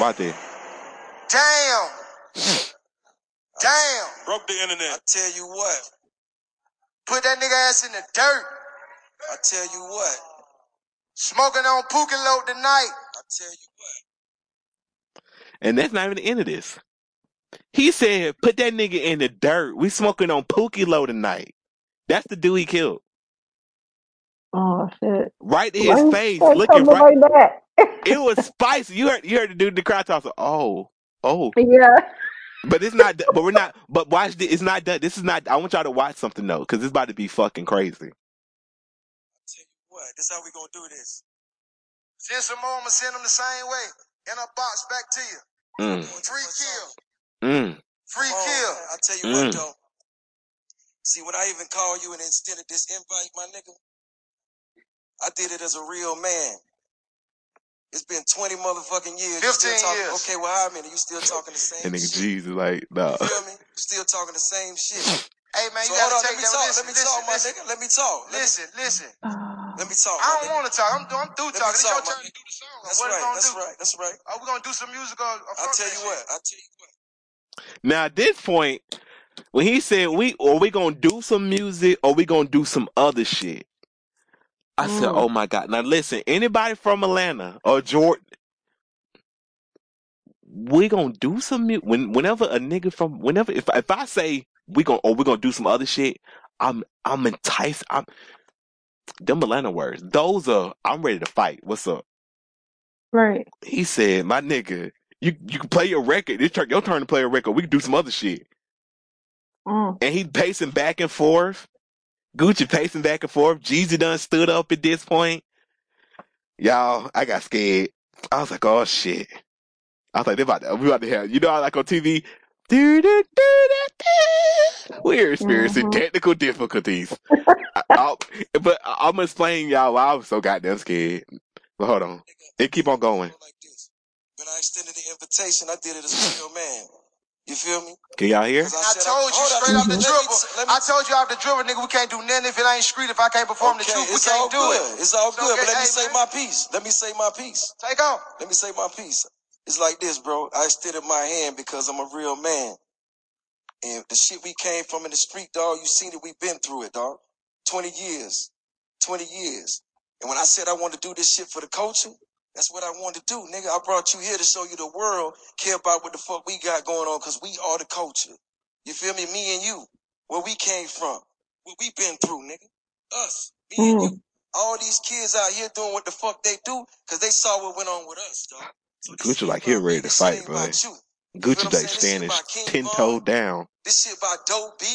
Right there. Damn. Damn. Broke the internet. I tell you what. Put that nigga ass in the dirt. I tell you what. Smoking on Pookie Loc tonight. I tell you what. And that's not even the end of this. He said, put that nigga in the dirt. We smoking on Pookie Loc tonight. That's the dude he killed. Oh shit. Right in his face, looking right. like that? It was spicy. You heard, you heard the dude in the crowd talk. Oh, oh. yeah. But it's not. But we're not. But watch this. It's not done. This is not. I want y'all to watch something though, because it's about to be fucking crazy. I tell you what. This how we gonna do this. Send some more, I'ma send them the same way. In a box back to you. Mm, Free kill. mm. Free Oh, kill. I tell you Mm. what though. See, when I even called you and extended this invite, my nigga, I did it as a real man. It's been 20 motherfucking years. You still 15 talking, years. Okay, well, how many? You still talking the same That nigga shit. Jesus, like, nah. You feel me? Still talking the same shit. Hey man, so you hold gotta on, let take me that. talk. Listen, let me listen, talk, my nigga. Let me talk. Listen, listen. let me talk. I don't want to talk. I'm, I'm through Let me talking. It's talk, your my turn to do the song. That's what right. we gonna That's do? right. That's right. Are we gonna do some music or, or I'll tell you shit? what. I'll tell you what. Now at this point, when he said we or we gonna do some music or we gonna do some other shit, I said, Mm. "Oh my god!" Now listen, anybody from Atlanta or Jordan, we gonna do some mu- when whenever a nigga from whenever if if I say we gonna or we gonna do some other shit, I'm I'm enticed. I'm them Atlanta words. Those are I'm ready to fight. What's up? Right. He said, "My nigga, you you can play your record. It's your turn to play a record. We can do some other shit." Mm. And he pacing back and forth. Gucci pacing back and forth. Jeezy done stood up at this point. Y'all, I got scared. I was like, oh shit. I was like, they about to, we about to have, you know, how like on TV. Do, do, do, do, do. We're experiencing Mhm. technical difficulties. I, I, but I, I'm gonna explain y'all why I was so goddamn scared. But hold on. It keep on going. When I extended the invitation, I did it as a real man. You feel me? Can y'all hear? 'Cause I said, told you hold up, straight off the me- dribble. me- I told you off the dribble, nigga. We can't do nothing if it ain't street. If I can't perform the truth, we it's all can't do good. it. It's all So, good. okay, but let me hey, say man. my piece. Let me say my piece. Take off. Let me say my piece. It's like this, bro. I extended my hand because I'm a real man. And the shit we came from in the street, dog, you seen it. We've been through it, dog. 20 years. 20 years. And when I said I want to do this shit for the culture, that's what I wanted to do, nigga. I brought you here to show you the world care about what the fuck we got going on because we are the culture. You feel me? Me and you. Where we came from. What we been through, nigga. Us. Me and Mm. you. All these kids out here doing what the fuck they do because they saw what went on with us, dog. So this Gucci shit like he about me, ready to this fight, shit ain't boy. about you. Gucci what I'm like saying? This shit standing about King ten Von. toe down. This shit about Doe B.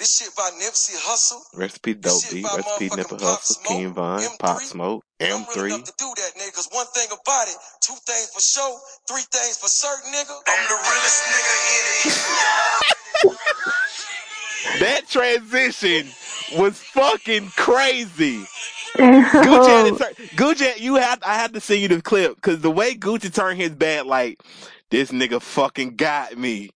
This shit about Nipsey Hussle. Recipe This dope shit beat, recipe motherfucking nipple Pop hustle, King Von, M3. Pop Smoke, And I'm real M3. enough to do that, nigga. Cause one thing about it, two things for sure, three things for certain, nigga. I'm the realest nigga in it. That transition was fucking crazy. Gucci had to turn, Gucci, had- you have, I have to send you the clip because the way Gucci turned his back, like this nigga fucking got me.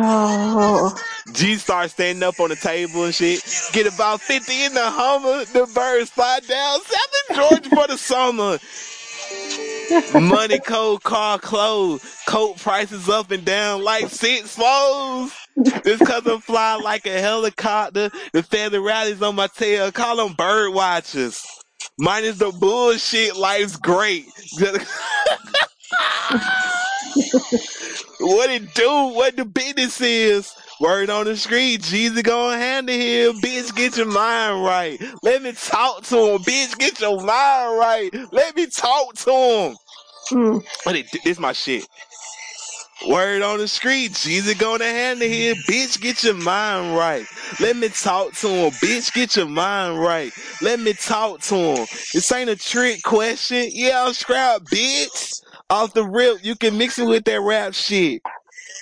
Oh. G starts standing up on the table and shit. Get about 50 in the Hummer. The birds fly down. Southern Georgia for the summer. Money, cold car, clothes. Coat prices up and down like Six Flags. This cousin fly like a helicopter. The feather rallies on my tail. Call them bird watchers. Minus the bullshit, life's great. what it do? What the business is? Word on the street, Jesus going hand to him. Bitch, get your mind right. Let me talk to him. Bitch, get your mind right. Let me talk to him. Mm. But it, this my shit. Word on the street, Jesus going to hand to him. Bitch, get your mind right. Let me talk to him. Bitch, get your mind right. Let me talk to him. This ain't a trick question. Yeah, I'm scrap, bitch. Off the rip, you can mix it with that rap shit.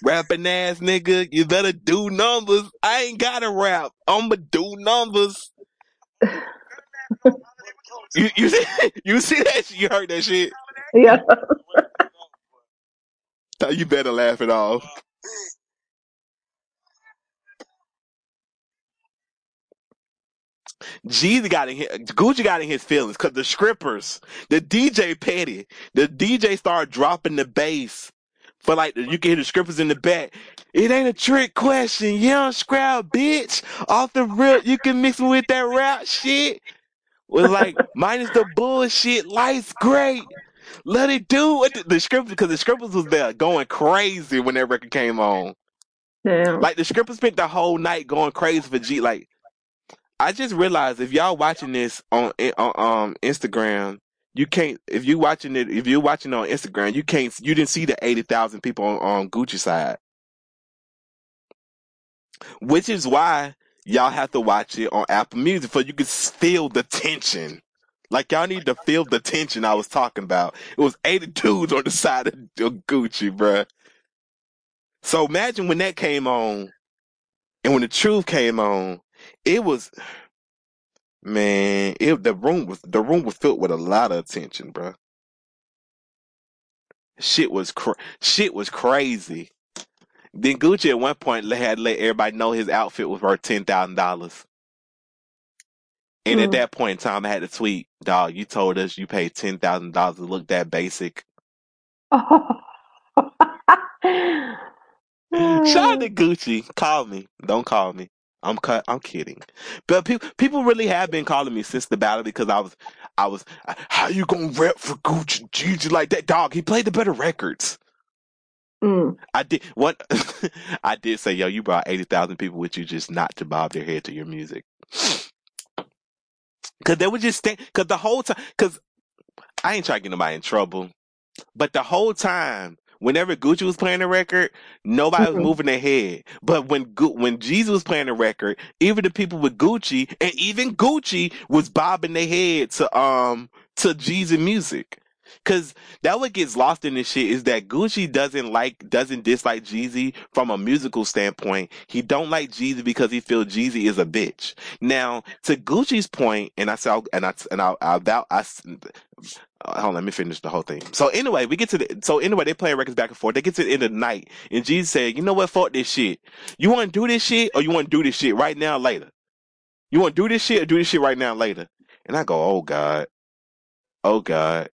Rapping ass nigga, you better do numbers. I ain't gotta rap. I'ma do numbers. You you see you see that shit? You heard that shit? Yeah. You better laugh it off. Jeezy got in his, Gucci got in his feelings because the strippers, the DJ petty, the DJ started dropping the bass for like you can hear the strippers in the back. It ain't a trick question, young scrap bitch. Off the rip, you can mix it with that rap shit. Was like minus the bullshit. Life's great. Let it do what the, the script because the scrippers was there going crazy when that record came on. Damn. Like the scrippers spent the whole night going crazy for G. Like I just realized if y'all watching this on on um Instagram, you can't. If you watching it, if you're watching on Instagram, you can't. You didn't see the eighty thousand people on, on Gucci side, which is why y'all have to watch it on Apple Music so you can feel the tension. Like y'all need to feel the tension I was talking about. It was eighty dudes on the side of, of Gucci, bruh. So imagine when that came on, and when the truth came on, it was man. It the room was the room was filled with a lot of attention, bruh. Shit was cra- shit was crazy. Then Gucci at one point had let everybody know his outfit was worth ten thousand dollars. And at Mm. that point in time, I had to tweet, dog. You told us you paid ten thousand dollars to look that basic. Shout out to Gucci. Call me. Don't call me. I'm cu- I'm kidding. But people people really have been calling me since the battle because I was I was how you gonna rep for Gucci Gucci like that dog? He played the better records. Mm. I did what I did say, yo, you brought eighty thousand people with you just not to bob their head to your music. Cause they would just stand cause the whole time cause I ain't trying to get nobody in trouble. But the whole time, whenever Gucci was playing the record, nobody was Mhm. moving their head. But when Gu- when Jeezy was playing the record, even the people with Gucci and even Gucci was bobbing their head to um to Jeezy music. Cause that what gets lost in this shit is that Gucci doesn't like doesn't dislike Jeezy from a musical standpoint. He don't like Jeezy because he feels Jeezy is a bitch. Now to Gucci's point, and I saw and I and I I, I uh, hold on, let me finish the whole thing. So anyway, we get to the so anyway they play records back and forth. They get to the end of the night, and Jeezy said, "You know what? Fuck this shit. You want to do this shit, or you want to do this shit right now, later? You want to do this shit or do this shit right now, later?" And I go, "Oh God, oh God."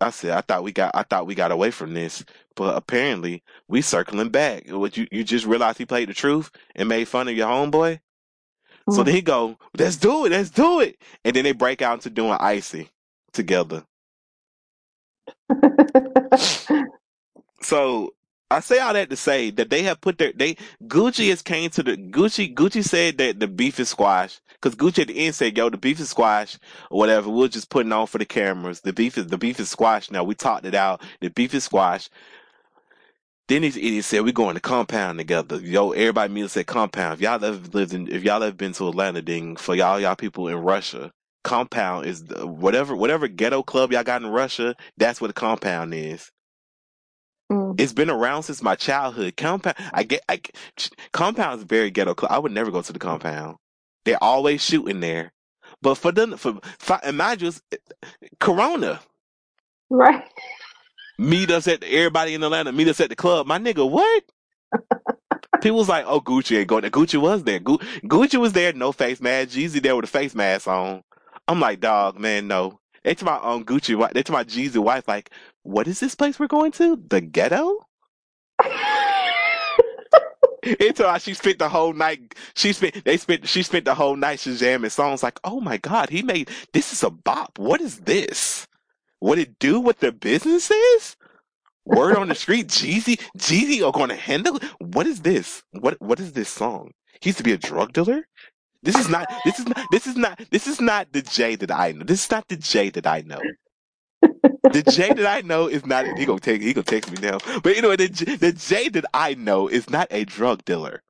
I said, "I thought we got, I thought we got away from this, but apparently we circling back. What you you just realized he played the truth and made fun of your homeboy." So Mm. then he go, "Let's do it, let's do it," and then they break out into doing icy together. So I say all that to say that they have put their they Gucci has came to the Gucci Gucci said that the beef is squash because Gucci at the end said yo the beef is squash or whatever we're just putting on for the cameras the beef is the beef is squash now we talked it out the beef is squash. Then these idiots said we're going to compound together. Yo, everybody meet us at compound. If y'all ever lived in, if y'all ever been to Atlanta, then for y'all y'all people in Russia, compound is the, whatever whatever ghetto club y'all got in Russia. That's what a compound is. Mm. It's been around since my childhood. Compound, I get, I, compound is very ghetto. club. I would never go to the compound. They're always shooting there. But for the, for, for imagine us, Corona Right. meet us at everybody in Atlanta meet us at the club. My nigga, what? People was like, "Oh, Gucci ain't going." there. Gucci was there. Gu- Gucci was there, no face mask. Jeezy there with a face mask on. I'm like, dog, man, no. They to my um Gucci. They to my Jeezy wife, like, what is this place we're going to? The ghetto? It's how she spent the whole night. She spent. They spent. She spent the whole night jamming songs. Like, oh my god, he made this is a bop. What is this? What it do? What the business is? Word on the street, Jeezy, Jeezy are going to handle. it? What is this? What What is this song? He used to be a drug dealer. This is not. This is not. This is not. This is not the Jay that I know. This is not the Jay that I know. The Jay that I know is not. He gonna take. He gonna text me now. But you know the J- the Jay that I know is not a drug dealer.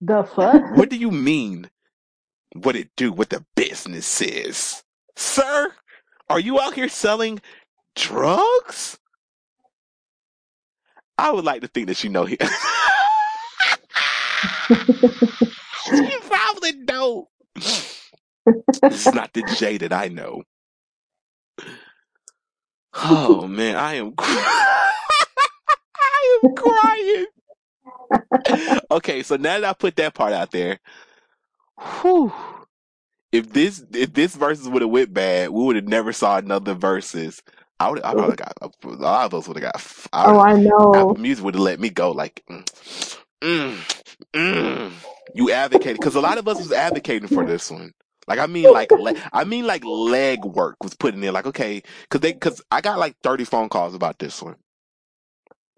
the fuck? What do you mean? What it do? What the business is, sir? Are you out here selling drugs? I would like to think that you know he. you probably don't. This is not the Jay that I know. Oh man, I am. I am crying. okay, so now that I put that part out there, whew, if this if this versus would have went bad, we would have never saw another versus. I would I probably got a lot of us would have got. I Oh, I know. Apple Music would have let me go. Like, mm, mm, mm. you advocated because a lot of us was advocating for this one. Like I mean, like le- I mean, like leg work was putting in. Like okay, because they because I got like thirty phone calls about this one.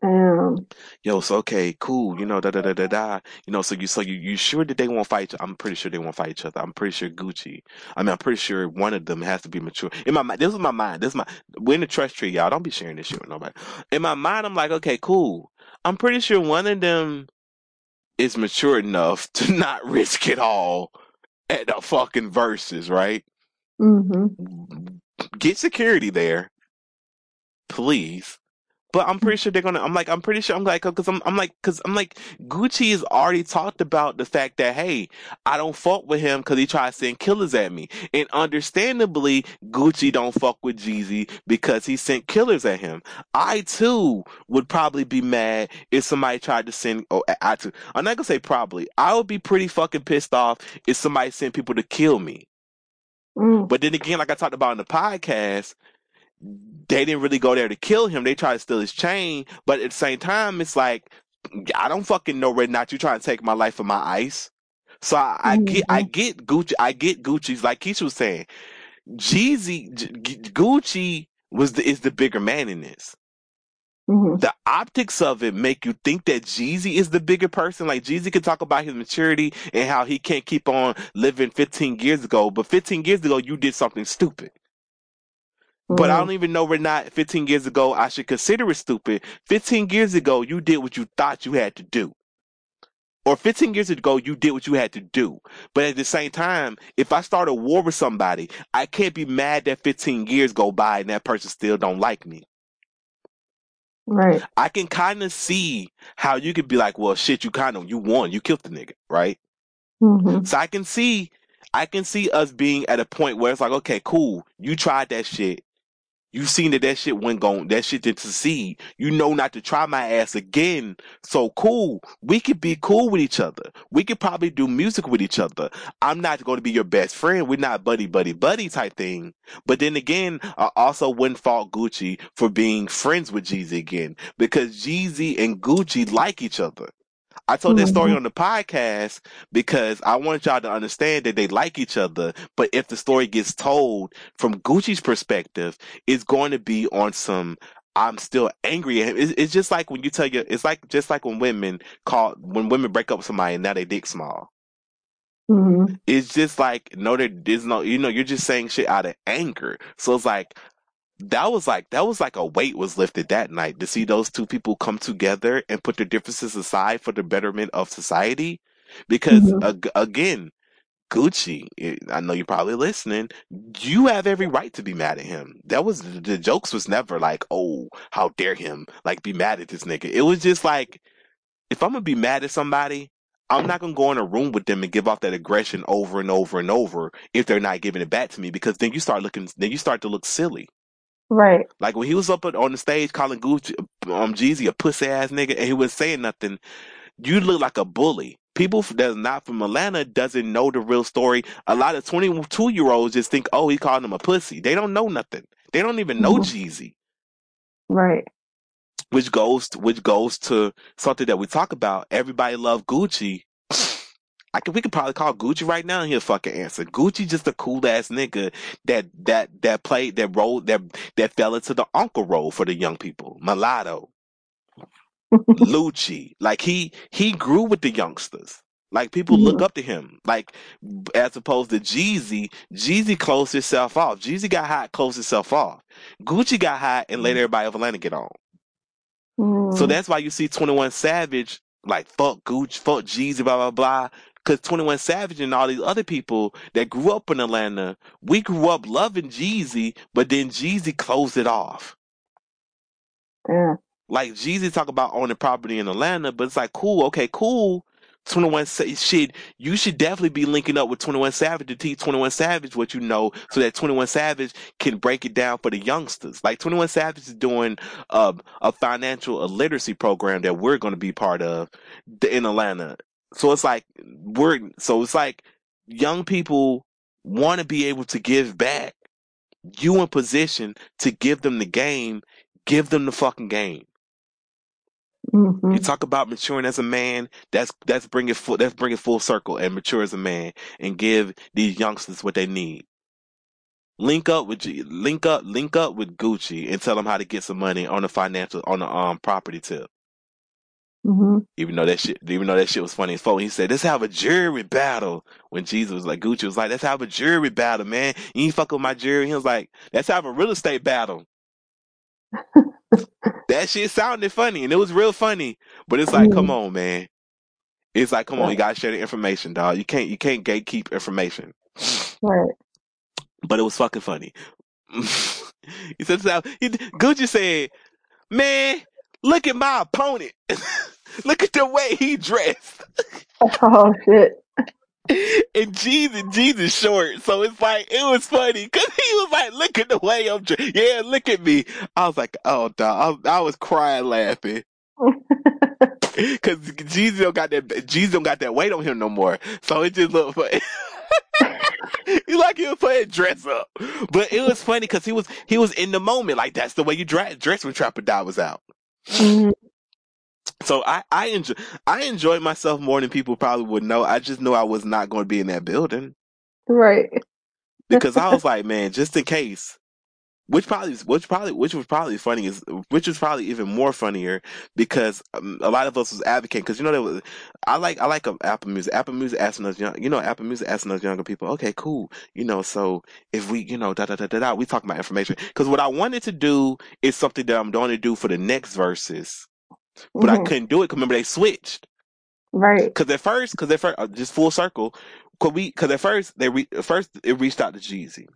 Um, Yo, so okay, cool. You know, da da da da da. You know, so you so you you sure that they won't fight? each- I'm pretty sure they won't fight each other. I'm pretty sure Gucci. I mean, I'm pretty sure one of them has to be mature. In my mind, this is my mind. This is my we're in the trust tree, y'all. Don't be sharing this shit with nobody. In my mind, I'm like, okay, cool. I'm pretty sure one of them is mature enough to not risk it all at the fucking verses, right? hmm Get security there, please. But I'm pretty sure they're gonna. I'm like, I'm pretty sure. I'm like, cause I'm, I'm like, cause I'm like, Gucci has already talked about the fact that hey, I don't fuck with him because he tried to send killers at me, and understandably, Gucci don't fuck with Jeezy because he sent killers at him. I too would probably be mad if somebody tried to send. Oh, I I too. I'm not gonna say probably. I would be pretty fucking pissed off if somebody sent people to kill me. Mm. But then again, like I talked about in the podcast, they didn't really go there to kill him. They tried to steal his chain, but at the same time, it's like I don't fucking know whether or not you trying to take my life for my ice. So I, I get, I get Gucci, I get Gucci's like Keisha was saying. Jeezy, G- Gucci was the is the bigger man in this. hmm The optics of it make you think that Jeezy is the bigger person. Like Jeezy can talk about his maturity and how he can't keep on living 15 years ago, but 15 years ago you did something stupid. But I don't even know or not 15 years ago I should consider it stupid. 15 years ago, you did what you thought you had to do. Or 15 years ago, you did what you had to do. But at the same time, if I start a war with somebody, I can't be mad that 15 years go by and that person still don't like me. Right. I can kind of see how you could be like, well, shit, you kind of, you won, you killed the nigga, right? hmm So I can see, I can see us being at a point where it's like, okay, cool, you tried that shit. You seen that that shit went gone, that shit didn't succeed. You know not to try my ass again. So cool. We could be cool with each other. We could probably do music with each other. I'm not going to be your best friend. We're not buddy, buddy, buddy type thing. But then again, I also wouldn't fault Gucci for being friends with Jeezy again because Jeezy and Gucci like each other. I told that story on the podcast because I want y'all to understand that they like each other. But if the story gets told from Gucci's perspective, it's going to be on some. I'm still angry at him. It's, it's just like when you tell you. It's like just like when women call when women break up with somebody and now they dick small. hmm It's just like no, there is no. You know, you're just saying shit out of anger. So it's like that was like that was like a weight was lifted that night to see those two people come together and put their differences aside for the betterment of society because Mhm. ag- again gucci eh, i know you're probably listening you have every right to be mad at him that was the jokes was never like oh how dare him like be mad at this nigga it was just like if i'm gonna be mad at somebody I'm not gonna go in a room with them and give off that aggression over and over and over if they're not giving it back to me because then you start looking then you start to look silly. Right. Like when he was up on the stage calling Gucci, um, Jeezy a pussy ass nigga, and he was saying nothing. you look like a bully. People that's not from Atlanta doesn't know the real story. A lot of 22 year olds just think, oh, he called him a pussy. They don't know nothing. They don't even know Mhm. Jeezy, Right. which goes which goes to something that we talk about. Everybody love Gucci. I could we could probably call Gucci right now and he'll fucking answer. Gucci just a cool ass nigga that that that played that role that that fell into the uncle role for the young people. Mulatto. Lucci. Like he he grew with the youngsters. Like people look Mhm. up to him. Like as opposed to Jeezy, Jeezy closed himself off. Jeezy got hot, closed himself off. Gucci got hot and let everybody of Atlanta get on. So Mm. that's why you see 21 Savage like fuck Gucci, fuck Jeezy, blah blah blah. Cause 21 Savage and all these other people that grew up in Atlanta, we grew up loving Jeezy, but then Jeezy closed it off. yeah. Like Jeezy talk about owning property in Atlanta, but it's like cool, okay, cool. 21 Sa- shit, you should definitely be linking up with 21 Savage to teach 21 Savage what you know so that 21 Savage can break it down for the youngsters. Like 21 Savage is doing uh, a financial literacy program that we're going to be part of in Atlanta. So it's like we're so it's like young people want to be able to give back. You in position to give them the game, give them the fucking game. Mhm. You talk about maturing as a man. That's that's bringing full. That's bring it full circle and mature as a man and give these youngsters what they need. Link up with G, link up link up with Gucci and tell them how to get some money on the financial on the um property tip. Mhm. Even though that shit, even though that shit was funny as fuck. He said, "Let's have a jury battle." When Jesus was like, Gucci was like, "Let's have a jury battle, man. You ain't fuck with my jury." He was like, "Let's have a real estate battle." that shit sounded funny and it was real funny, but it's like, come on, man. It's like, come on, you gotta share the information, dog. You can't, you can't gatekeep information. Right. But it was fucking funny. he said, he, Gucci said, "Man, look at my opponent. look at the way he dressed." Oh shit. and Jeezy, Jeezy short. So it's like, it was funny because he was like, look at the way I'm dressed. Yeah, look at me. I was like, oh, dog. I, I was crying laughing. Cause Jeezy don't got that, Jeezy don't got that weight on him no more. So it just looked funny. he like he was playing dress up. But it was funny cause he was, he was in the moment. Like that's the way you dra- dress when Trap or Die was out. Mhm. So I, I enjoy, I enjoyed myself more than people probably would know. I just knew I was not going to be in that building. Right. because I was like, man, just in case. Which probably, which probably, which was probably funny is, which was probably even more funnier because um, a lot of us was advocating because you know there was, I like, I like um, Apple Music. Apple Music asking us, young, you know, Apple Music asking us younger people, okay, cool, you know, so if we, you know, da da da da da, we talk about information because what I wanted to do is something that I'm going to do for the next verses, but I Mhm. couldn't do it. 'cause remember they switched. Right. Cause at first, cause at first, uh, just full circle, cause we, cause at first they re, first it reached out to Jeezy.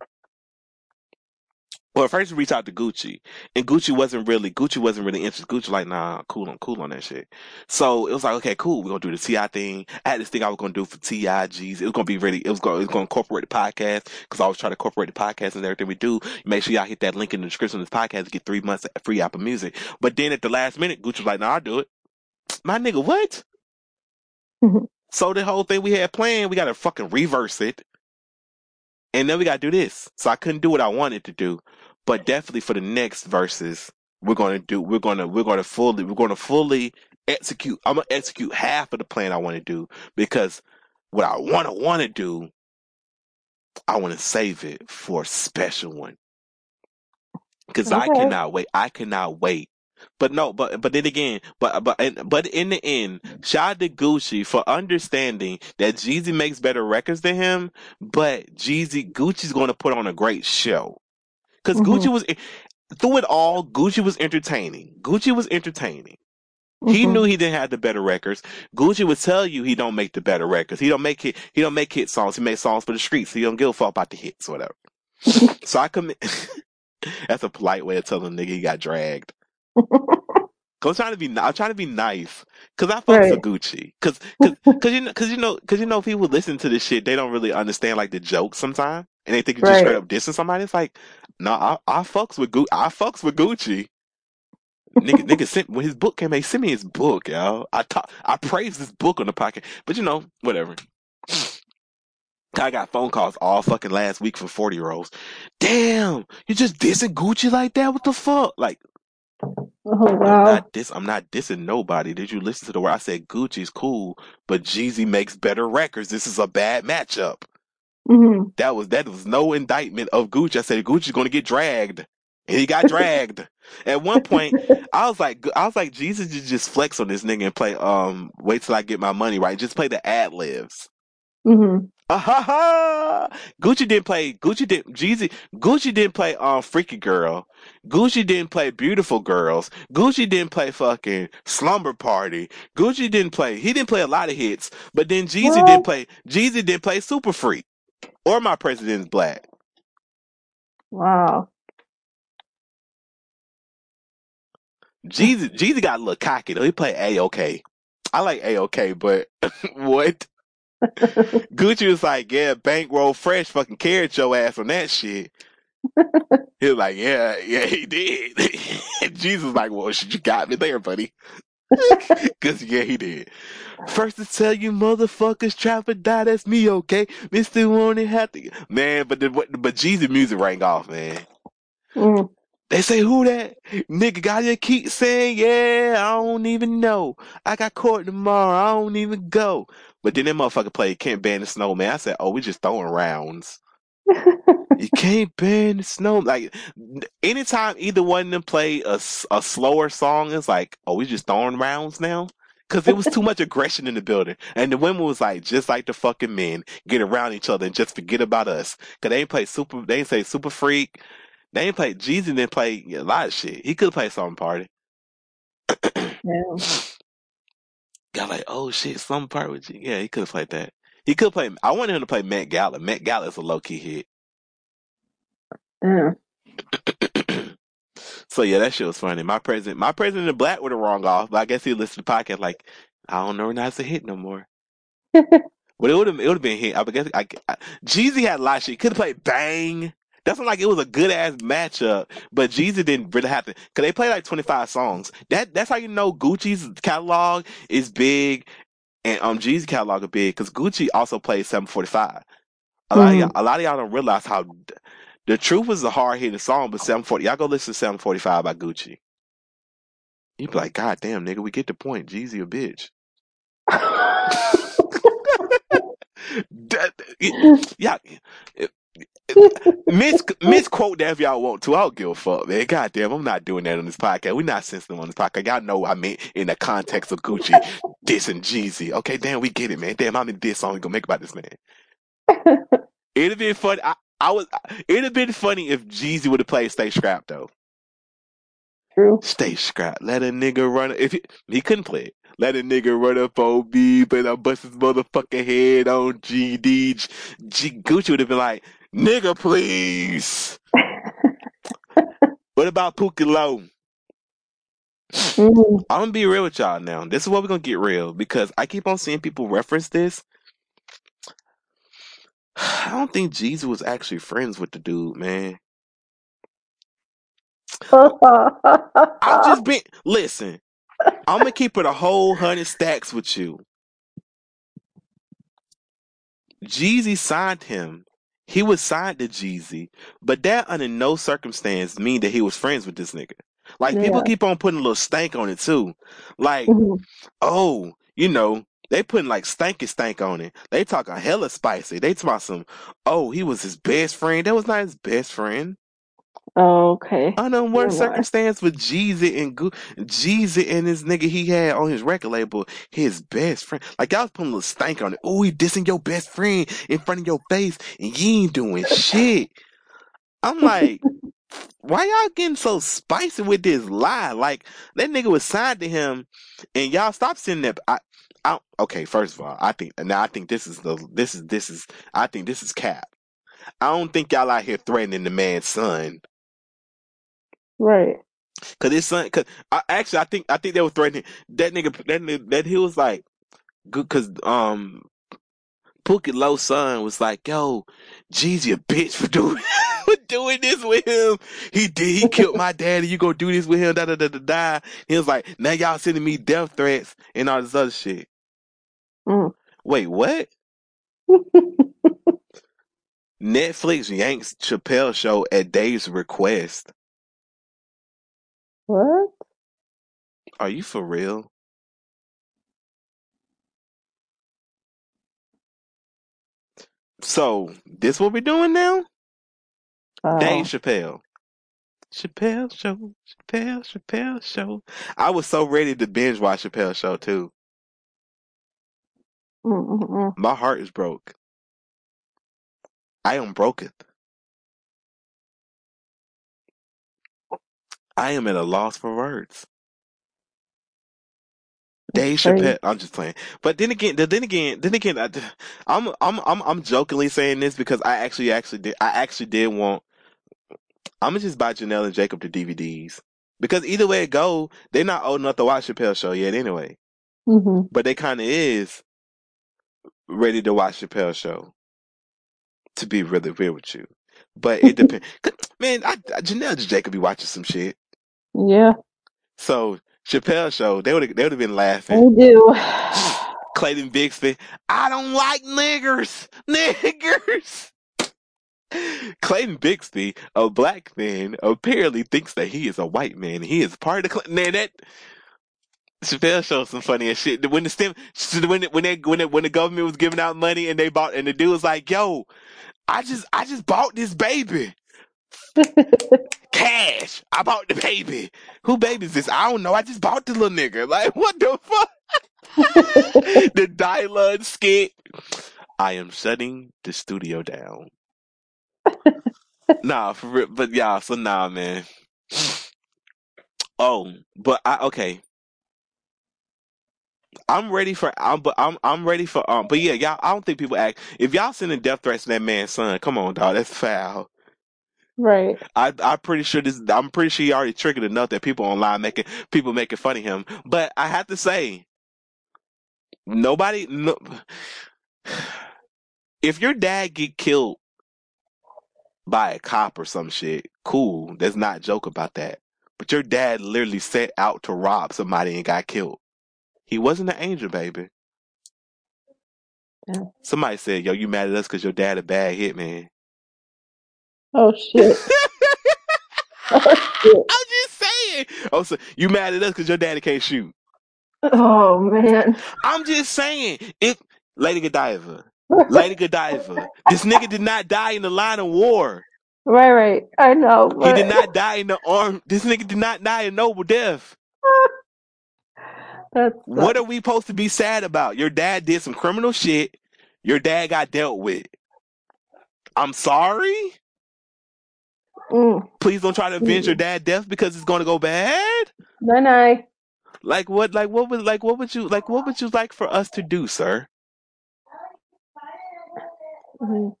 Well, at first it reached out to Gucci, and Gucci wasn't really, Gucci wasn't really interested. Gucci like, nah, cool on, cool on that shit. So it was like, okay, cool, we're gonna do the T.I. thing. I had this thing I was gonna do for Tigs. It was gonna be really, it was gonna, it was gonna incorporate the podcast because I was trying to incorporate the podcast and everything we do. Make sure y'all hit that link in the description of this podcast to get three months of free Apple Music. But then at the last minute, Gucci was like, nah, I'll do it. My nigga, what? So the whole thing we had planned, we gotta fucking reverse it. And then we gotta do this. So I couldn't do what I wanted to do. But definitely for the next verses, we're gonna do we're gonna we're gonna fully we're gonna fully execute I'm gonna execute half of the plan I wanna do because what I wanna wanna do, I wanna save it for a special one. Cause I cannot wait. I cannot wait. But no, but but then again, but but and, but in the end, shout to Gucci for understanding that Jeezy makes better records than him, but Jeezy Gucci's going to put on a great show. Because Mhm. Gucci was through it all, Gucci was entertaining. Gucci was entertaining. He Mhm. knew he didn't have the better records. Gucci would tell you he don't make the better records. He don't make hit. He don't make hit songs. He makes songs for the streets. So he don't give a fuck about the hits or whatever. so I commit. That's a polite way of telling a nigga he got dragged. I'm trying to be, I'm trying to be nice. Cause I fucks Right. with Gucci. Cause, cause, cause you know, cause you know, cause you know, people listen to this shit. They don't really understand like the jokes sometimes, and they think you're just straight up dissing somebody. It's like, no, I, I fucks with Gucci. I fucks with Gucci. nigga, nigga sent when his book came. He sent me his book, y'all. I talk, I praised this book on the podcast, but you know, whatever. I got phone calls all fucking last week from forty year olds. Damn, you just dissing Gucci like that? What the fuck? Like, Oh I'm wow. not. I'm not dissing nobody. Did you listen to the word I said? Gucci's cool, but Jeezy makes better records. This is a bad matchup. hmm That was that was no indictment of Gucci. I said Gucci's going to get dragged, and he got dragged. At one point, I was like, I was like, Jesus, you just flex on this nigga and play. Um, wait till I get my money right. Just play the ad libs. hmm Ah, ha, ha. Gucci didn't play. Gucci didn't. Jeezy. Gucci didn't play. Um, Freaky Girl. Gucci didn't play Beautiful Girls. Gucci didn't play fucking Slumber Party. Gucci didn't play. He didn't play a lot of hits. But then Jeezy What? didn't play. Jeezy didn't play Super Freak or My President's Black. Wow. Jeezy. Jeezy got a little cocky though. He played A OK. I like A OK, but what? Gucci was like, yeah, bankroll fresh fucking carried your ass on that shit. He was like, yeah, yeah, he did. Jeezy was like, well, shit, you got me there, buddy. Cause yeah, he did. First to tell you motherfuckers Trap or Die, that's me, okay? Mister wanna have to Man, but the but Jeezy music rang off, man. Mm. They say who that? Nigga gotta keep saying, yeah, I don't even know. I got court tomorrow, I don't even go. But then that motherfucker played Can't Ban the Snowman. I said, oh, we just throwing rounds. You can't ban the snow. Like anytime either one of them play a, a slower song, it's like, oh, we just throwing rounds now. Cause it was too much aggression in the building, and the women was like, just like the fucking men, get around each other and just forget about us. Cause they ain't play super, they ain't say super freak. They ain't play. Jeezy didn't play a lot of shit. He could play Summer Party. Yeah. Got like, oh shit, Summer Party with G. Yeah, he could have played that. He could play. I wanted him to play Met Gala. Met Gala is a low key hit. Yeah. Mm. So yeah, that shit was funny. My president, my president in black would have wrong off, but I guess he listened to the podcast like, I don't know, not a hit no more. But it would have, it would have been hit. I guess, I, I, Jeezy had a lot of shit. He could have played Bang. That's not like it was a good ass matchup, but Jeezy didn't really have to, cause they played like 25 songs. That, that's how you know Gucci's catalog is big and, um, Jeezy catalog is big, cause Gucci also plays 745. A lot of y'all, a lot of y'all don't realize how the truth is a hard hitting song, but 740, y'all go listen to 745 by Gucci. You be like, God damn, nigga, we get the point. Jeezy a bitch. That- yeah, mis misquote that if y'all want to. I don't give a fuck, man. God damn, I'm not doing that on this podcast. We're not sensitive on this podcast. Y'all know what I meant in the context of Gucci dissing Jeezy. Okay, damn, we get it, man. Damn, how many diss songs we gonna make about this man? It'd have been funny. I, I was. It'd have been funny if Jeezy would have played "Stay Strapped" though. True. Stay strapped. Let a nigga run. If he, he couldn't play it, let a nigga run up on me, but I bust his motherfucking head on GD. G, Gucci would have been like, nigga, please. What about Pookie Loc? Mhm. I'm gonna be real with y'all now. This is what we're gonna get real because I keep on seeing people reference this. I don't think Jeezy was actually friends with the dude, man. I'm just being listen. I'm gonna keep it a whole hundred stacks with you. Jeezy signed him. He was signed to Jeezy, but that under no circumstance mean that he was friends with this nigga. Like people keep on putting a little stank on it too. Like, Mhm. oh, you know, they putting like stanky stank on it. They talking hella spicy. They talking about some, oh, he was his best friend. That was not his best friend. Okay. Under what Never mind. circumstance with Jeezy and Gu- Jeezy and this nigga he had on his record label, his best friend. Like y'all was putting a little stank on it. Oh, he dissing your best friend in front of your face and you ain't doing shit. I'm like, why y'all getting so spicy with this lie? Like that nigga was signed to him, and y'all stop sending that. I, I, okay, first of all, I think now I think this is the this is this is I think this is cap. I don't think y'all out here threatening the man's son. Right. Cause his son, cause I, actually, I think I think they were threatening that nigga. That nigga, that he was like, good, cause um, Pookie Loc son was like, "Yo, Jeezy a bitch for doing." doing this with him. He did. He killed my daddy. You gonna do this with him? Da da da da da. He was like, now y'all sending me death threats and all this other shit. Mm. Wait, what? Netflix yanks Chappelle show at Dave's request. What? Are you for real? So this what we're doing now? Oh. Dave Chappelle. Chappelle show, Chappelle, Chappelle show. I was so ready to binge watch Chappelle show too. Mm-mm-mm. My heart is broke. I am broken. I am at a loss for words. Dave. Chappelle. I'm just playing. But then again, then again, then again, I, I'm I'm I'm I'm jokingly saying this because I actually actually did I actually did want. I'm gonna just buy Janelle and Jacob the DVDs because either way it go, they're not old enough to watch Chappelle show yet anyway. hmm But they kind of is ready to watch Chappelle show. To be really real with you, but it depends. Man, I, I Janelle and Jacob be watching some shit. Yeah, So Chappelle show, they would they would have been laughing. do. Clayton Bigsby, I don't like niggers, niggers. Clayton Bigsby, a black man, apparently thinks that he is a white man. He is part of the Cl- man. That Chappelle shows some funny as shit. When the stem, when it, when they, when it, when the government was giving out money and they bought, and the dude was like, "Yo, I just I just bought this baby." Cash. I bought the baby. Who baby is this? I don't know. I just bought the little nigga. Like, what the fuck? the dialogue skit. I am shutting the studio down. nah, for real. But yeah, so nah, man. Oh, but I okay. I'm ready for I'm but I'm I'm ready for um but yeah, y'all I don't think people act if y'all sending death threats to that man's son, come on, dog, that's foul. Right. I I'm pretty sure this I'm pretty sure he already triggered enough that people online making people making fun of him. But I have to say, nobody no if your dad get killed by a cop or some shit, cool. Let's not joke about that. But your dad literally set out to rob somebody and got killed. He wasn't an angel, baby. Yeah. Somebody said, "Yo, you mad at us because your dad a bad hitman." Oh shit. Oh shit. I'm just saying. Oh, so you mad at us because your daddy can't shoot? Oh man. I'm just saying. If Lady Godiva, Lady Godiva, this nigga did not die in the line of war. Right, right. I know. He But... did not die in the arm. This nigga did not die a noble death. That's What are we supposed to be sad about? Your dad did some criminal shit. Your dad got dealt with. I'm sorry. Mm. Please don't try to avenge your dad death because it's gonna go bad. Night night. Like what? Like what would? Like what would you? Like what would you like for us to do, sir? Mhm.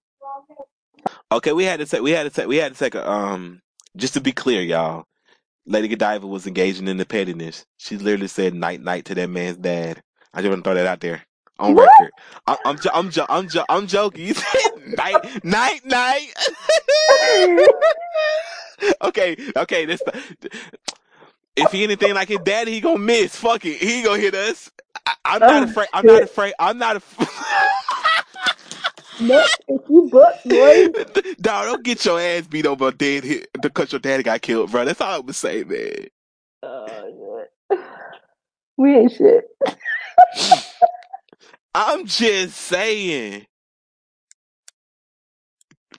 Okay, we had to take. We had to take. We had to take a. Um, just to be clear, y'all. Lady Godiva was engaging in the pettiness. She literally said "night night" to that man's dad. I just want to throw that out there on What? record. I, I'm jo- I'm jo- I'm jo- I'm joking. You said night night night. okay, okay. This. If he anything like his daddy, he gonna miss. Fuck it, he gonna hit us. I, I'm not Oh, afraid. I'm not afraid. I'm not. Af- Nope. If you book, boy. Dog, don't get your ass beat over dead hit because your daddy got killed, bro. That's all I'm gonna say, man. Oh. We ain't shit. I'm just saying.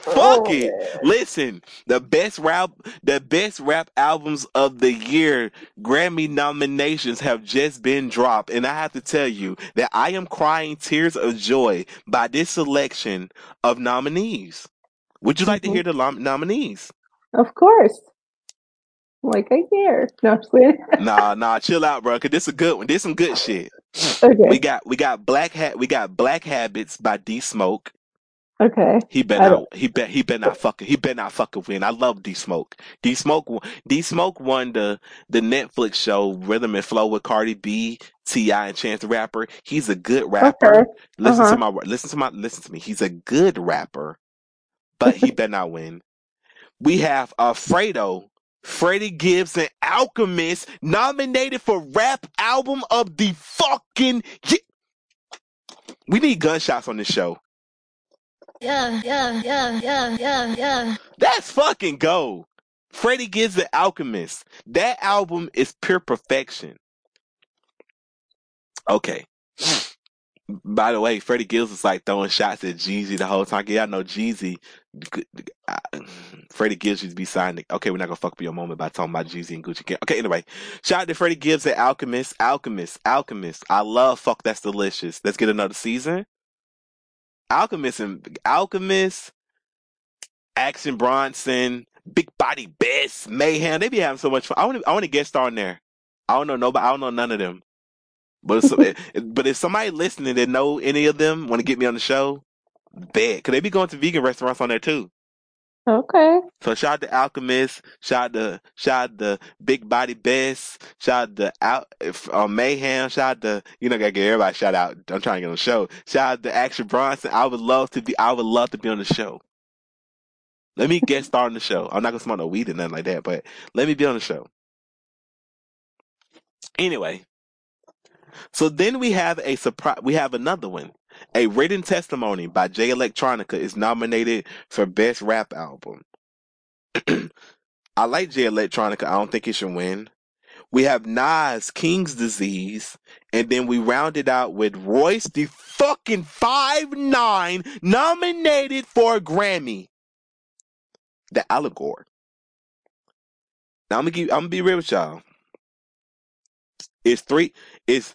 Fuck Oh, it. man. Listen, the best rap, the best rap albums of the year, Grammy nominations have just been dropped, and I have to tell you that I am crying tears of joy by this selection of nominees. Would you like to Mhm. hear the nom- nominees? Of course. Like I care. No. Nah, nah, chill out, bro. Cause this is a good one. This is some good shit. Okay. We got we got black hat. We got Black Habits by D Smoke. Okay. He better don't- he bet he better not fucking he better not fucking win. I love D Smoke. D Smoke D Smoke won the the Netflix show Rhythm and Flow with Cardi B, T.I, and Chance the Rapper. He's a good rapper. Okay. Listen Uh-huh. to my listen to my listen to me. He's a good rapper, but he better not win. we have Alfredo, Freddie Gibbs, and Alchemist nominated for Rap Album of the fucking year. We need gunshots on this show. Yeah, yeah, yeah, yeah, yeah, yeah. That's fucking gold. Freddie Gibbs, the Alchemist. That album is pure perfection. Okay. By the way, Freddie Gibbs was like throwing shots at Jeezy the whole time. Yeah, I know Jeezy. Freddie Gibbs used to be signed. Okay, we're not gonna fuck up your moment by talking about Jeezy and Gucci. Gang. Okay, anyway, shout out to Freddie Gibbs at Alchemist. Alchemist, Alchemist. I love Fuck That's Delicious. Let's get another season. Alchemist and Alchemist, Action Bronson, Big Body Bes, Meyhem. They be having so much fun. I want to. I want to guest star in there. I don't know nobody. I don't know none of them. But if, but if somebody listening that know any of them want to get me on the show, bet. Cause they be going to vegan restaurants on there too. Okay. So shout out to Alchemist, shout out to shout out to Big Body Bes, shout out to Al, uh, Meyhem, shout out to you know gotta get everybody shout out. I'm trying to get on the show. Shout out to Action Bronson. I would love to be I would love to be on the show. Let me get started on the show. I'm not gonna smoke no weed or nothing like that, but let me be on the show. Anyway, so then we have a surprise. We have another one. A written testimony by Jay Electronica is nominated for best rap album. I like Jay Electronica. I don't think it should win. We have Nas, King's Disease, and then we round it out with Royce, the fucking five nine, nominated for a Grammy. The Allegory. Now I'm gonna give, I'm gonna be real with y'all. It's three. It's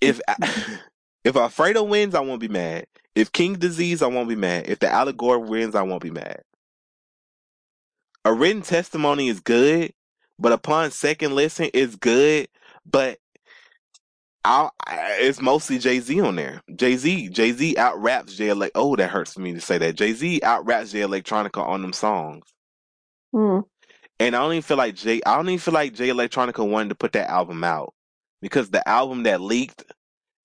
if if Alfredo wins, I won't be mad. If King Disease, I won't be mad. If the Allegory wins, I won't be mad. A written testimony is good, but upon second listen, it's good. But I'll, it's mostly Jay Z on there. Jay Z, Jay Z out raps Jay Elect. Oh, that hurts for me to say that. Jay Z out raps Jay Electronica on them songs. Hmm. And I don't even feel like Jay. I don't even feel like Jay Electronica wanted to put that album out because the album that leaked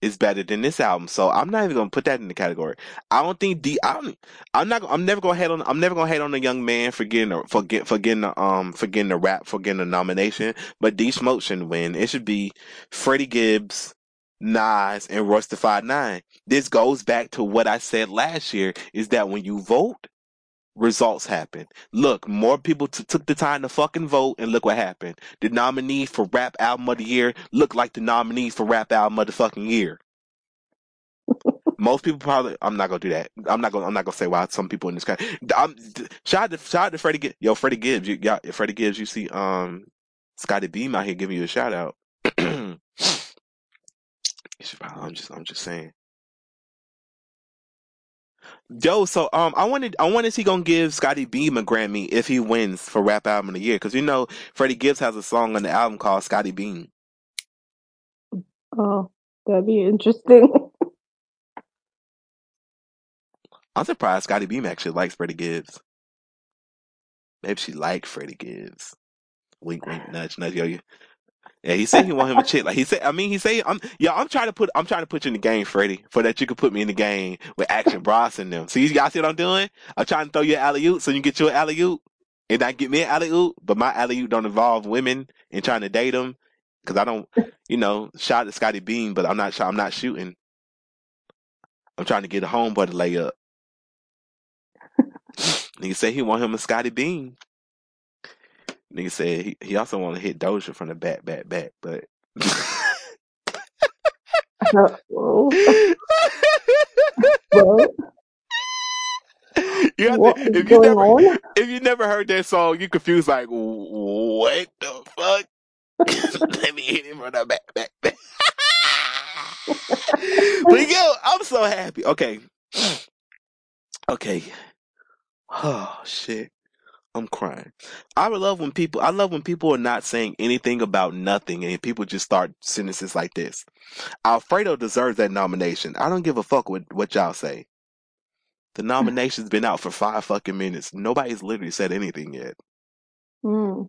is better than this album. So I'm not even gonna put that in the category. I don't think D. I don't. I'm not. I'm never gonna hate on. I'm never gonna hate on a young man for getting a, for get for getting a, um for getting a rap for getting a nomination. But D Smoke shouldn't win. It should be Freddie Gibbs, Nas, and the Five Nine. This goes back to what I said last year. Is that when you vote, results happen. Look, more people t- took the time to fucking vote, and look what happened. The nominees for Rap Album of the Year look like the nominees for Rap Album of the fucking year. Most people probably. I'm not gonna do that. I'm not gonna. I'm not gonna say why some people in this kind. I'm shout out to shout out to Freddie. Yo, Freddie Gibbs. You got Freddie Gibbs. You see, um, Scottie Beam out here giving you a shout out. I'm just. I'm just saying. Yo, so um, I wanted, I wanted he gonna give Scottie Beam a Grammy if he wins for Rap Album of the Year, because you know Freddie Gibbs has a song on the album called Scottie Beam. Oh, that'd be interesting. I'm surprised Scottie Beam actually likes Freddie Gibbs. Maybe she liked Freddie Gibbs. Wink, wink, nudge, nudge. Yo, yeah, he said he want him a chick. Like he said, I mean, he said, I'm, yeah, I'm trying to put, I'm trying to put you in the game, Freddie, for that you could put me in the game with Action Bros and them. So you guys see what I'm doing? I'm trying to throw you an alley oop so you can get you an alley oop, and I get me an alley oop, but my alley oop don't involve women and trying to date them, because I don't, you know, shot at Scottie Beam, but I'm not, I'm not shooting. I'm trying to get a homeboy to lay up. He said he want him a Scottie Beam. Nigga said he, he also want to hit Doja from the back, back, back, but. Well, you have what to, if you never on? if you never heard that song, you confused like what the fuck? Let me hit him from the back, back, back. but yo, I'm so happy. Okay, okay. Oh shit, I'm crying. I would love when people. I love when people are not saying anything about nothing, and people just start sentences like this. Alfredo deserves that nomination. I don't give a fuck what what y'all say. The nomination's been out for five fucking minutes. Nobody's literally said anything yet. Hmm.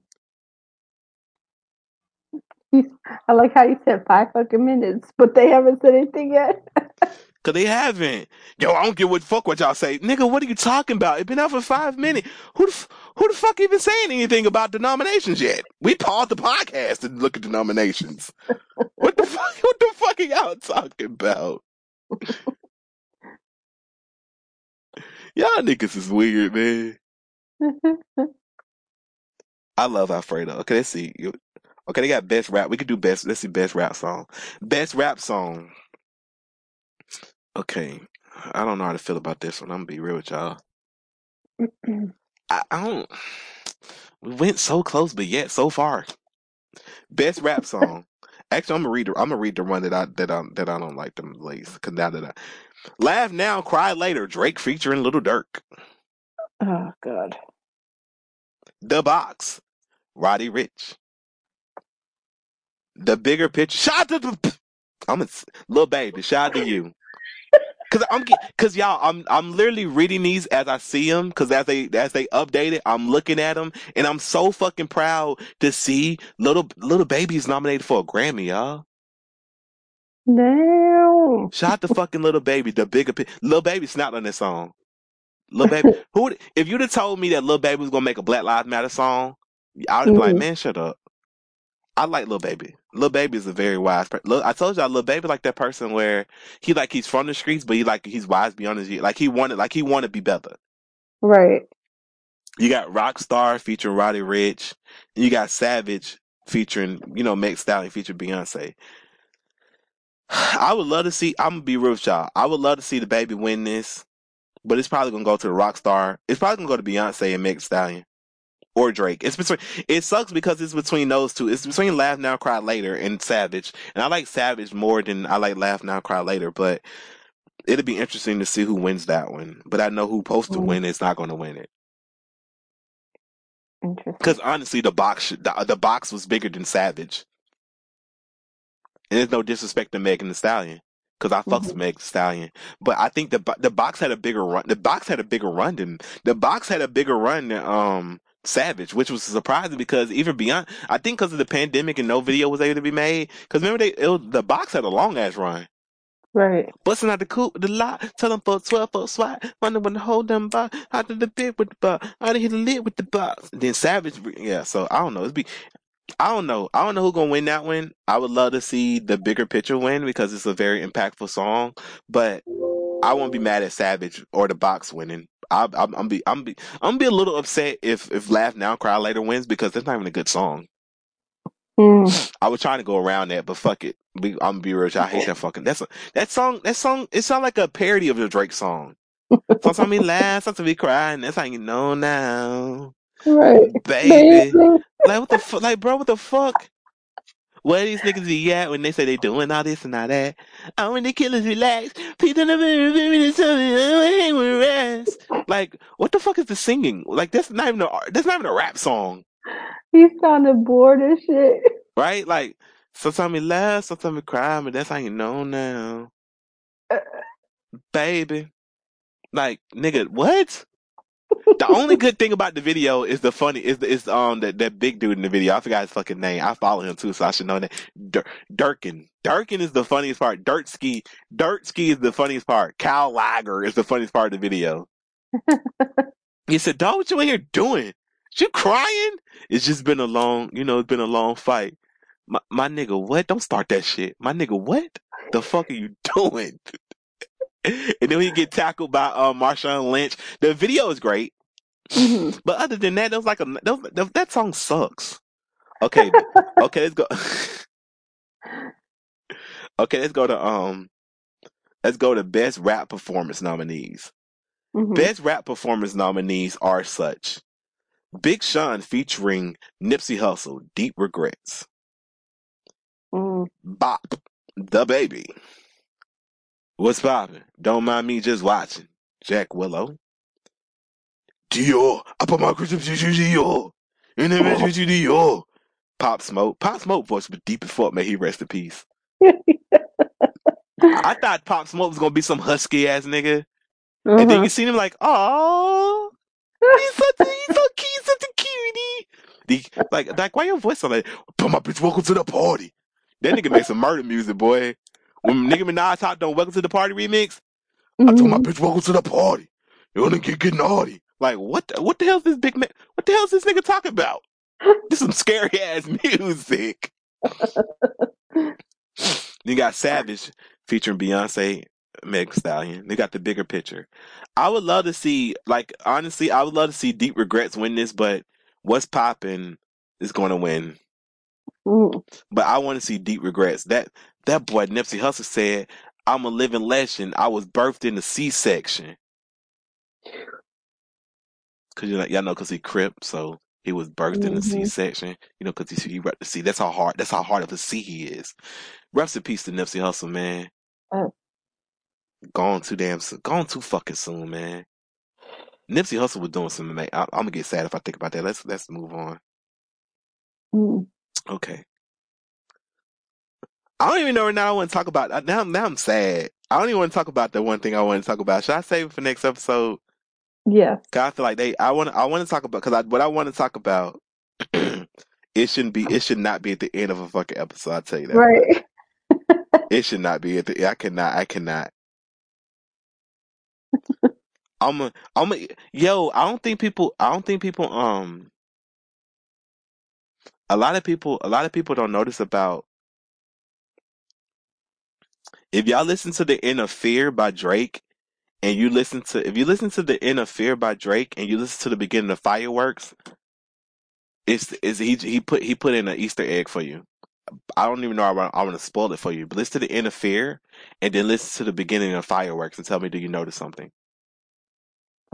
I like how you said five fucking minutes, but they haven't said anything yet. Cause they haven't. Yo, I don't give what fuck what y'all say, nigga. What are you talking about? It's been out for five minutes. Who the f- who the fuck even saying anything about denominations yet? We paused the podcast to look at the nominations. what the fuck? What the fuck are y'all talking about? y'all niggas is weird, man. I love Alfredo. Okay, let's see. Okay, they got best rap. We could do best. Let's see, best rap song. Best rap song. Okay, I don't know how to feel about this one. I'm gonna be real with y'all. I, I don't. We went so close, but yet so far. Best rap song. Actually, I'm gonna read. The, I'm gonna read the one that I that I that I don't like the least. Cause now that I laugh now, cry later. Drake featuring Little Durk. oh God. The box. Roddy Ricch. The bigger picture. Shout out to the. I'm a little baby. Shout out to you. Cause I'm cause y'all I'm I'm literally reading these as I see them cause as they as they update it I'm looking at them and I'm so fucking proud to see little little baby's nominated for a Grammy y'all. No. Shout the fucking little baby the bigger little baby snapped on this song. Little baby who would, if you'd have told me that little baby was gonna make a Black Lives Matter song I'd have been like man shut up. I like little Baby. Lil Baby is a very wise person. I told y'all, Lil Baby like that person where he like he's from the streets, but he like he's wise beyond his years. Like he wanted, like he wanted to be better. Right. You got Rockstar featuring Roddy Ricch. And you got Savage featuring, you know, Meg Stallion featuring Beyonce. I would love to see. I'm gonna be real with y'all. I would love to see the baby win this, but it's probably gonna go to the Rockstar. It's probably gonna go to Beyonce and Meg Stallion or Drake. It's between. It sucks because it's between those two. It's between Laugh Now Cry Later and Savage, and I like Savage more than I like Laugh Now Cry Later. But it'll be interesting to see who wins that one. But I know who supposed to Mm. win. It's not gonna win it. Because honestly, the box the, the box was bigger than Savage. And there's no disrespect to Megan Thee Stallion, because I fucks with Megan Thee Stallion. But I think the the box had a bigger run. The box had a bigger run than the box had a bigger run than um Savage, which was surprising because even beyond, I think because of the pandemic and no video was able to be made. Because remember they it was, the box had a long ass run. Right. Busting out the coupe, the lot, tell them for a 12 foot swat. Wonder when the whole damn box, out of the bit with the box, out of hit the lid with the box. Then Savage, yeah, so I don't know. It's be, I don't know. I don't know who's gonna win that one. I would love to see the bigger picture win because it's a very impactful song, but I won't be mad at Savage or the box winning. I, I'm, I'm be, I'm be, I'm gonna be a little upset if, if Laugh Now Cry Later wins because that's not even a good song. Mm. I was trying to go around that, but fuck it. We, I'm gonna be real. I hate that fucking. That's a, that song. That song. It sounds like a parody of the Drake song. Sometimes we laugh, sometimes we cry, and that's how you know now, Right. baby. Baby. Like what the fuck? Like bro, what the fuck? Where these niggas be at when they say they doing all this and all that? I want the killers relax. Please don't ever remember to tell me I wanna hang with rest. Like what the fuck is the singing? Like that's not even a that's not even a rap song, He sounded bored as shit. right? Like sometimes we laugh, sometimes we cry, but that's how you know now. Uh, uh. baby. Like, nigga, what? The only good thing about the video is the funny is the, is um that that big dude in the video. I forgot his fucking name. I follow him too, so I should know that. Dur- Durkin. Durkin is the funniest part. Druski. Dirt ski is the funniest part. Cal Lager is the funniest part of the video. he said, "Dog, what you in here doing? You crying? It's just been a long, you know, it's been a long fight." My, my nigga, what? Don't start that shit. My nigga, what? The fuck are you doing? and then he get tackled by uh, Marshawn Lynch. The video is great, Mhm. but other than that, that was like a that, that, song sucks. Okay, okay, let's go. okay, let's go to um, let's go to best rap performance nominees. Mhm. Best rap performance nominees are such: Big Sean featuring Nipsey Hussle, "Deep Regrets." Mm. Bop, DaBaby. What's poppin'? Don't mind me just watching. Jack Harlow. Dior, I put my Christmas to Dior. In the to Dior. Pop Smoke. Pop Smoke voice was deep as fuck, may he rest in peace. I thought Pop Smoke was gonna be some husky ass nigga. And then Uh-huh. you seen him like, oh, he's such a, he's so cute, he's such a cutie. The, like, like, why your voice so like, put my bitch, welcome to the party. That nigga makes some murder music, boy. When Nicki Minaj talked on Welcome to the Party remix, I told my Mhm. bitch, welcome to the party. You wanna get getting naughty. Like what the, what the hell is this big man what the hell is this nigga talking about? This some scary ass music. you got Savage featuring Beyonce, Meg Stallion. They got the bigger picture. I would love to see like honestly, I would love to see Deep Regrets win this, but what's popping is gonna win. Mm. But I want to see Deep Regrets. That that boy Nipsey Hussle said, "I'm a living legend. I was birthed in the C-section." Cause you know, y'all know, cause he crip, so he was birthed in a Mhm. C-section. You know, cause he he rep the C. That's how hard. That's how hard of a C he is. Rest in peace to Nipsey Hussle, man. Oh. Gone too damn soon. Gone too fucking soon, man. Nipsey Hussle was doing something. Man, I, I'm gonna get sad if I think about that. Let's let's move on. Mm. Okay. I don't even know right now. I want to talk about now. Now I'm sad. I don't even want to talk about the one thing I want to talk about. Should I save it for next episode? Yeah. Cause I feel like they. I want. I want to talk about because I, what I want to talk about. it shouldn't be. It should not be at the end of a fucking episode. I tell you that. Right. It should not be at the. I cannot. I cannot. I'm a. I'm a. Yo, I don't think people. I don't think people. Um. A lot of people. A lot of people don't notice about. If y'all listen to the Inner Fear by Drake, and you listen to if you listen to the Inner Fear by Drake, and you listen to the beginning of Fireworks, it's is he he put he put in an Easter egg for you. I don't even know. I want, I want to spoil it for you, but listen to the Inner Fear, and then listen to the beginning of Fireworks, and tell me do you notice something.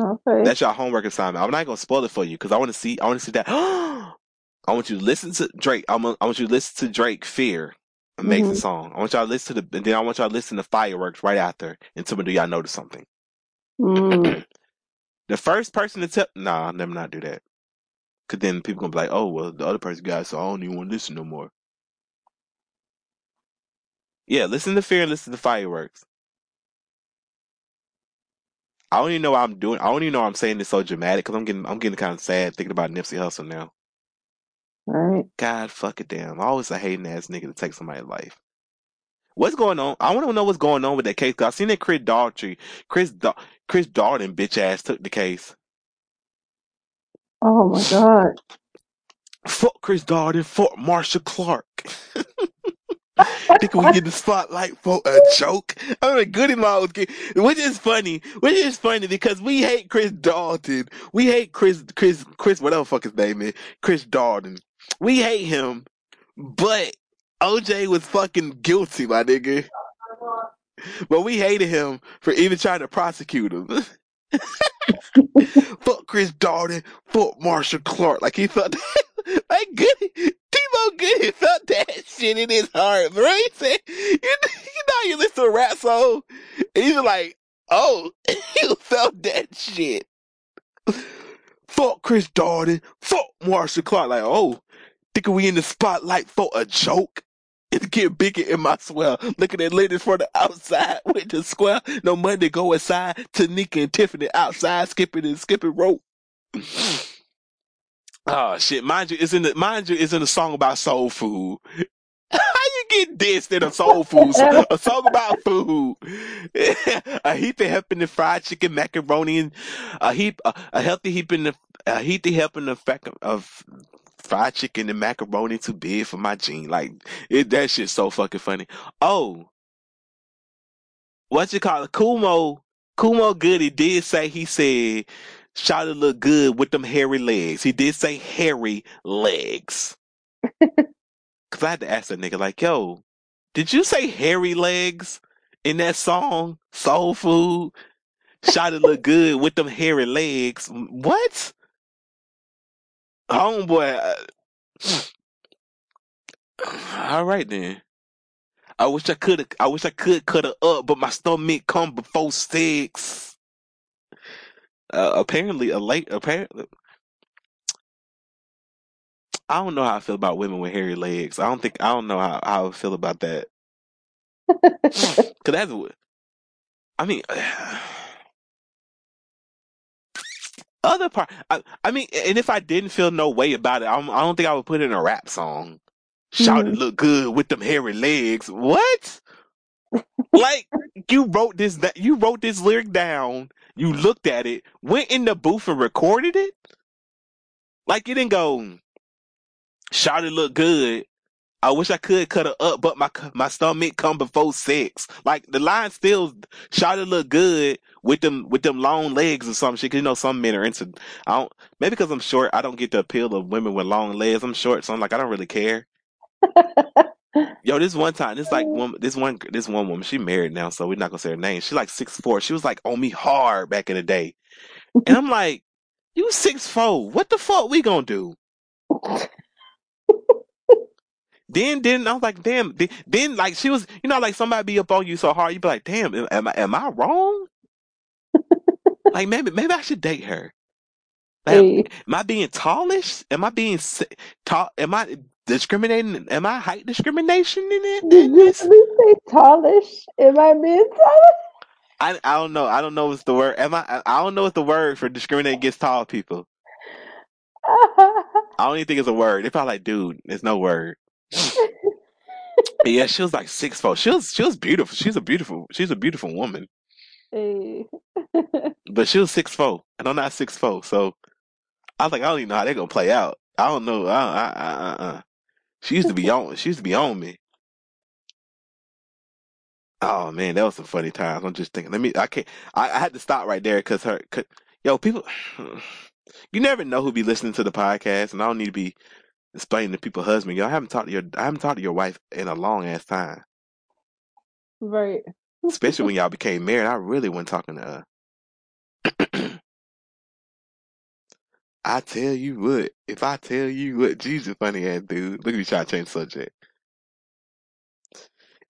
Okay. That's your homework assignment. I'm not gonna spoil it for you because I want to see. I want to see that. I want you to listen to Drake. I'm. I want you to listen to Drake Fear, amazing Mhm. song. I want y'all to listen to the. And then I want y'all to listen to Fireworks right after, and tell me do y'all notice something. Mm. The first person to tell. Nah, I'll never not do that. Cause then people gonna be like, oh well, the other person got it, so I don't even want to listen no more. Yeah, listen to Fear and listen to Fireworks. I don't even know why I'm doing. I don't even know why I'm saying this so dramatic because I'm getting. I'm getting kind of sad thinking about Nipsey Hussle now. Right. God, fuck it, damn. Always a hating ass nigga to take somebody's life. What's going on? I want to know what's going on with that case. Cause I seen that Chris Daughtry, Chris da- Chris Darden, bitch ass took the case. Oh my God. Fuck Chris Darden. Fuck Marcia Clark. Think we get the spotlight for a joke? I mean, Goodie Mob was getting, which is funny, which is funny because we hate Chris Dalton. We hate Chris, Chris, Chris, whatever fuck his name is, Chris Darden. We hate him, but OJ was fucking guilty, my nigga. But we hated him for even trying to prosecute him. fuck Chris Darden, fuck Marcia Clark. Like he felt like Goodie, T-Mo Goodie felt that shit in his heart, bro. He said, you, you know, you listen to a rap song, and he's like, oh, you felt that shit. Fuck Chris Darden, fuck Marcia Clark. Like, oh, thinking we in the spotlight for a joke? It's getting bigger in my swell. Looking at ladies from the outside with the square. No money go inside. Tanika and Tiffany outside skipping and skipping rope. Oh shit! Mind you, it's in the mind you, it's in a song about soul food. How you get dissed in a soul food song? A song about food. a heap of helping the fried chicken, macaroni, and a heap, a, a healthy heap in the, a healthy helping the fact of fried chicken and macaroni too big for my gene. Like it, that shit's so fucking funny. Oh, what you call it? Kumo, Kumo Goody did say he said Shawty look good with them hairy legs. He did say hairy legs. Cause I had to ask that nigga like, yo, did you say hairy legs in that song? Soul food. Shawty look good with them hairy legs. What? Homeboy. uh, All right then. I wish I could. I wish I could cut her up, but my stomach come before six. Uh, apparently, a late. Apparently, I don't know how I feel about women with hairy legs. I don't think. I don't know how, how I feel about that. Cause that's. what- I mean. Other part, I, I mean, and if I didn't feel no way about it, I'm, I don't think I would put it in a rap song. Shout it Mhm. look good with them hairy legs. What? like you wrote this that you wrote this lyric down, you looked at it, went in the booth and recorded it. Like you didn't go, shot it look good. I wish I could cut her up, but my my stomach come before sex. Like the line still shot it look good with them with them long legs or some shit. Cause you know some men are into. I don't maybe because I'm short. I don't get the appeal of women with long legs. I'm short, so I'm like I don't really care. Yo, this one time, this like uh. one, this one, this one woman, she married now, so we're not gonna say her name. She like six four. She was like on me hard back in the day, and I'm like, you six four. What the fuck we gonna do? Then, then I was like, damn. Then, then, like she was, you know, like somebody be up on you so hard, you be like, damn, am I, am I wrong? like maybe, maybe I should date her. Like, Hey. am I being tallish? Am I being tall? Am I discriminating? Am I height discrimination in it? Did you say tallish? Am I being tallish? I, I don't know. I don't know what's the word. Am I? I- I don't know what's the word for discriminating against tall people. I don't even think it's a word. They probably like, dude, there's no word. Yeah, she was like six foot. She was she was beautiful. She's a beautiful. She's a beautiful woman. hey. But she was six four, and I'm not six four. So I was like, I don't even know how they're gonna play out. I don't know. I, I, I, I, I. She used to be on. She used to be on me. Oh man, that was some funny times. I'm just thinking. Let me. I can't. I, I had to stop right there because her. Cause, yo, people. You never know who be listening to the podcast, and I don't need to be explaining to people husband. Yo, I haven't talked to your. I haven't talked to your wife in a long ass time. right. Especially when y'all became married. I really wasn't talking to her. I tell you what, if I tell you what, Jesus funny ass dude. Look at me trying to change subject.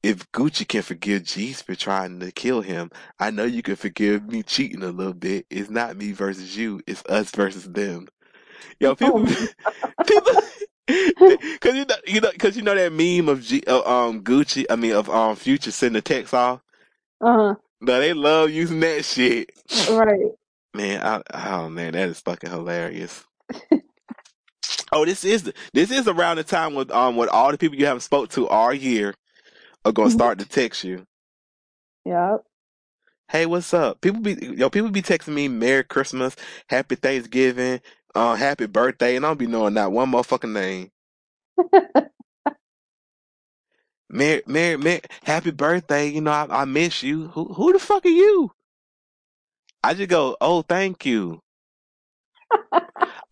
If Gucci can forgive Jeezy for trying to kill him, I know you can forgive me cheating a little bit. It's not me versus you, it's us versus them. Yo, oh people, people, cause you know, you know, cause you know that meme of G, uh, um Gucci, I mean of um Future sending the text off. Uh No, they love using that shit. huh. Right. Man, I, oh man, that is fucking hilarious. Oh, this is the, this is around the time when um when all the people you haven't spoke to all year are gonna start to text you. Yep. Hey, what's up? People be yo, people be texting me Merry Christmas, Happy Thanksgiving, uh, Happy Birthday, and I don't be knowing not one motherfucking name. Merry, Merry, Merry, Happy Birthday. You know, I, I miss you. Who, who the fuck are you? I just go, oh, thank you.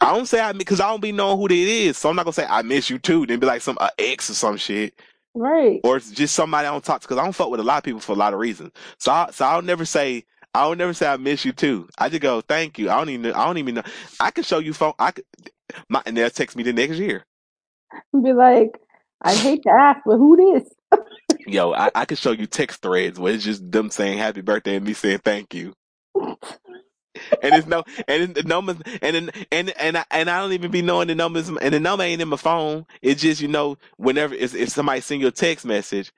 I don't say I because I don't be knowing who it is, so I'm not gonna say I miss you too. Then be like some uh, ex or some shit, Right. or it's just somebody I don't talk to because I don't fuck with a lot of people for a lot of reasons. So, I, so I'll never say I will never say I miss you too. I just go thank you. I don't even I don't even know. I can show you phone. I could, my and they'll text me the next year. Be like, I'd hate to ask, but who this? Yo, I, I can show you text threads where it's just them saying happy birthday and me saying thank you. And it's no, and the numbers, and and and I, and I don't even be knowing the numbers, and the number ain't in my phone. It's just you know, whenever if somebody send you a text message,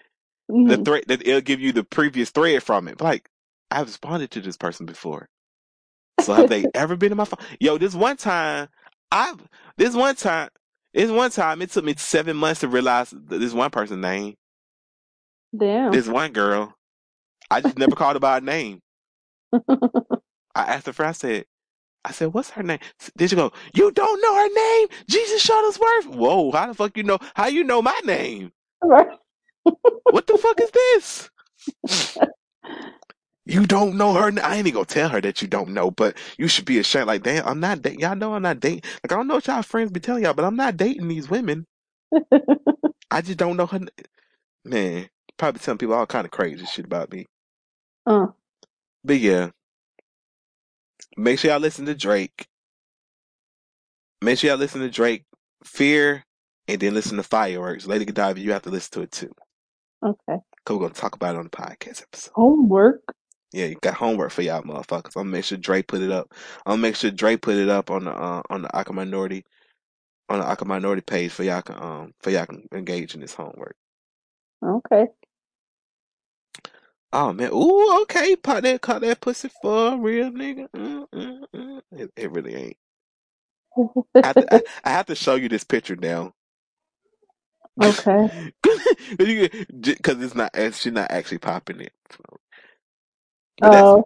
the Mhm. thread that it'll give you the previous thread from it. Like I've responded to this person before, so have they ever been in my phone? Yo, this one time, I've this one time, this one time, it took me seven months to realize this one person's name. Damn. This one girl, I just never called her by her name. I asked her friend, I said, I said, what's her name? Did she go, you don't know her name? Jesus Shuttlesworth? Whoa, how the fuck you know? How you know my name? Right. What the fuck is this? You don't know her. I ain't even gonna tell her that you don't know, but you should be ashamed. Like, damn, I'm not dating. Y'all know I'm not dating. Like, I don't know what y'all friends be telling y'all, but I'm not dating these women. I just don't know her. n- Man, probably telling people all kind of crazy shit about me. Uh, But yeah, make sure y'all listen to Drake. Make sure y'all listen to Drake, Fear, and then listen to Fireworks. Lady Godiva, you have to listen to it too. okay. Cause we're gonna talk about it on the podcast episode. Homework. Yeah, you got homework for y'all motherfuckers. I'm gonna make sure Drake put it up. I'm gonna make sure Drake put it up on the uh, on the Awkward Minority on the Awkward Minority page for y'all can um for y'all can engage in this homework. Okay. Oh man, ooh, okay, pop that, caught that pussy for a real nigga. Mm, mm, mm. It, it really ain't. I have, to, I, I have to show you this picture now. okay. Because it's not, she's not actually popping it. That's Oh,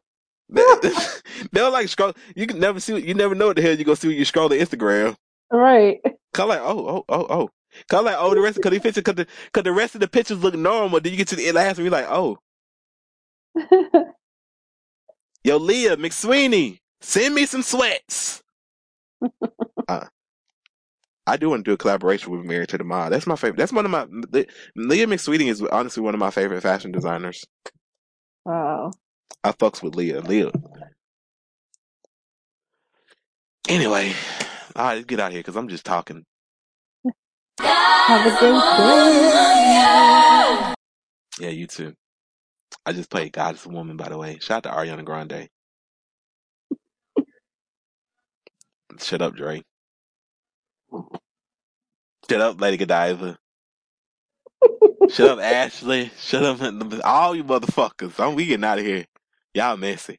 they'll like scroll. You can never see. You never know what the hell you gonna see when you scroll the Instagram. right. Cause like, oh, oh, oh, oh. Cause like, oh, the rest, cause the picture, cause the, cause the rest of the pictures look normal. Then you get to the last one, you're like, oh, yo, Leah McSweeney, send me some sweats. uh, I do want to do a collaboration with Married to the Mob. That's my favorite. That's one of my Le- Leah McSweeney is honestly one of my favorite fashion designers. wow. I fucks with Leah. Leah. Anyway, all right, let's get out of here because I'm just talking. Have a great day. Yeah, you too. I just played God is a Woman, by the way. Shout out to Ariana Grande. Shut up, Dre. Shut up, Lady Godiva. Shut up, Ashley. Shut up, all you motherfuckers. I'm we getting out of here. Y'all messy.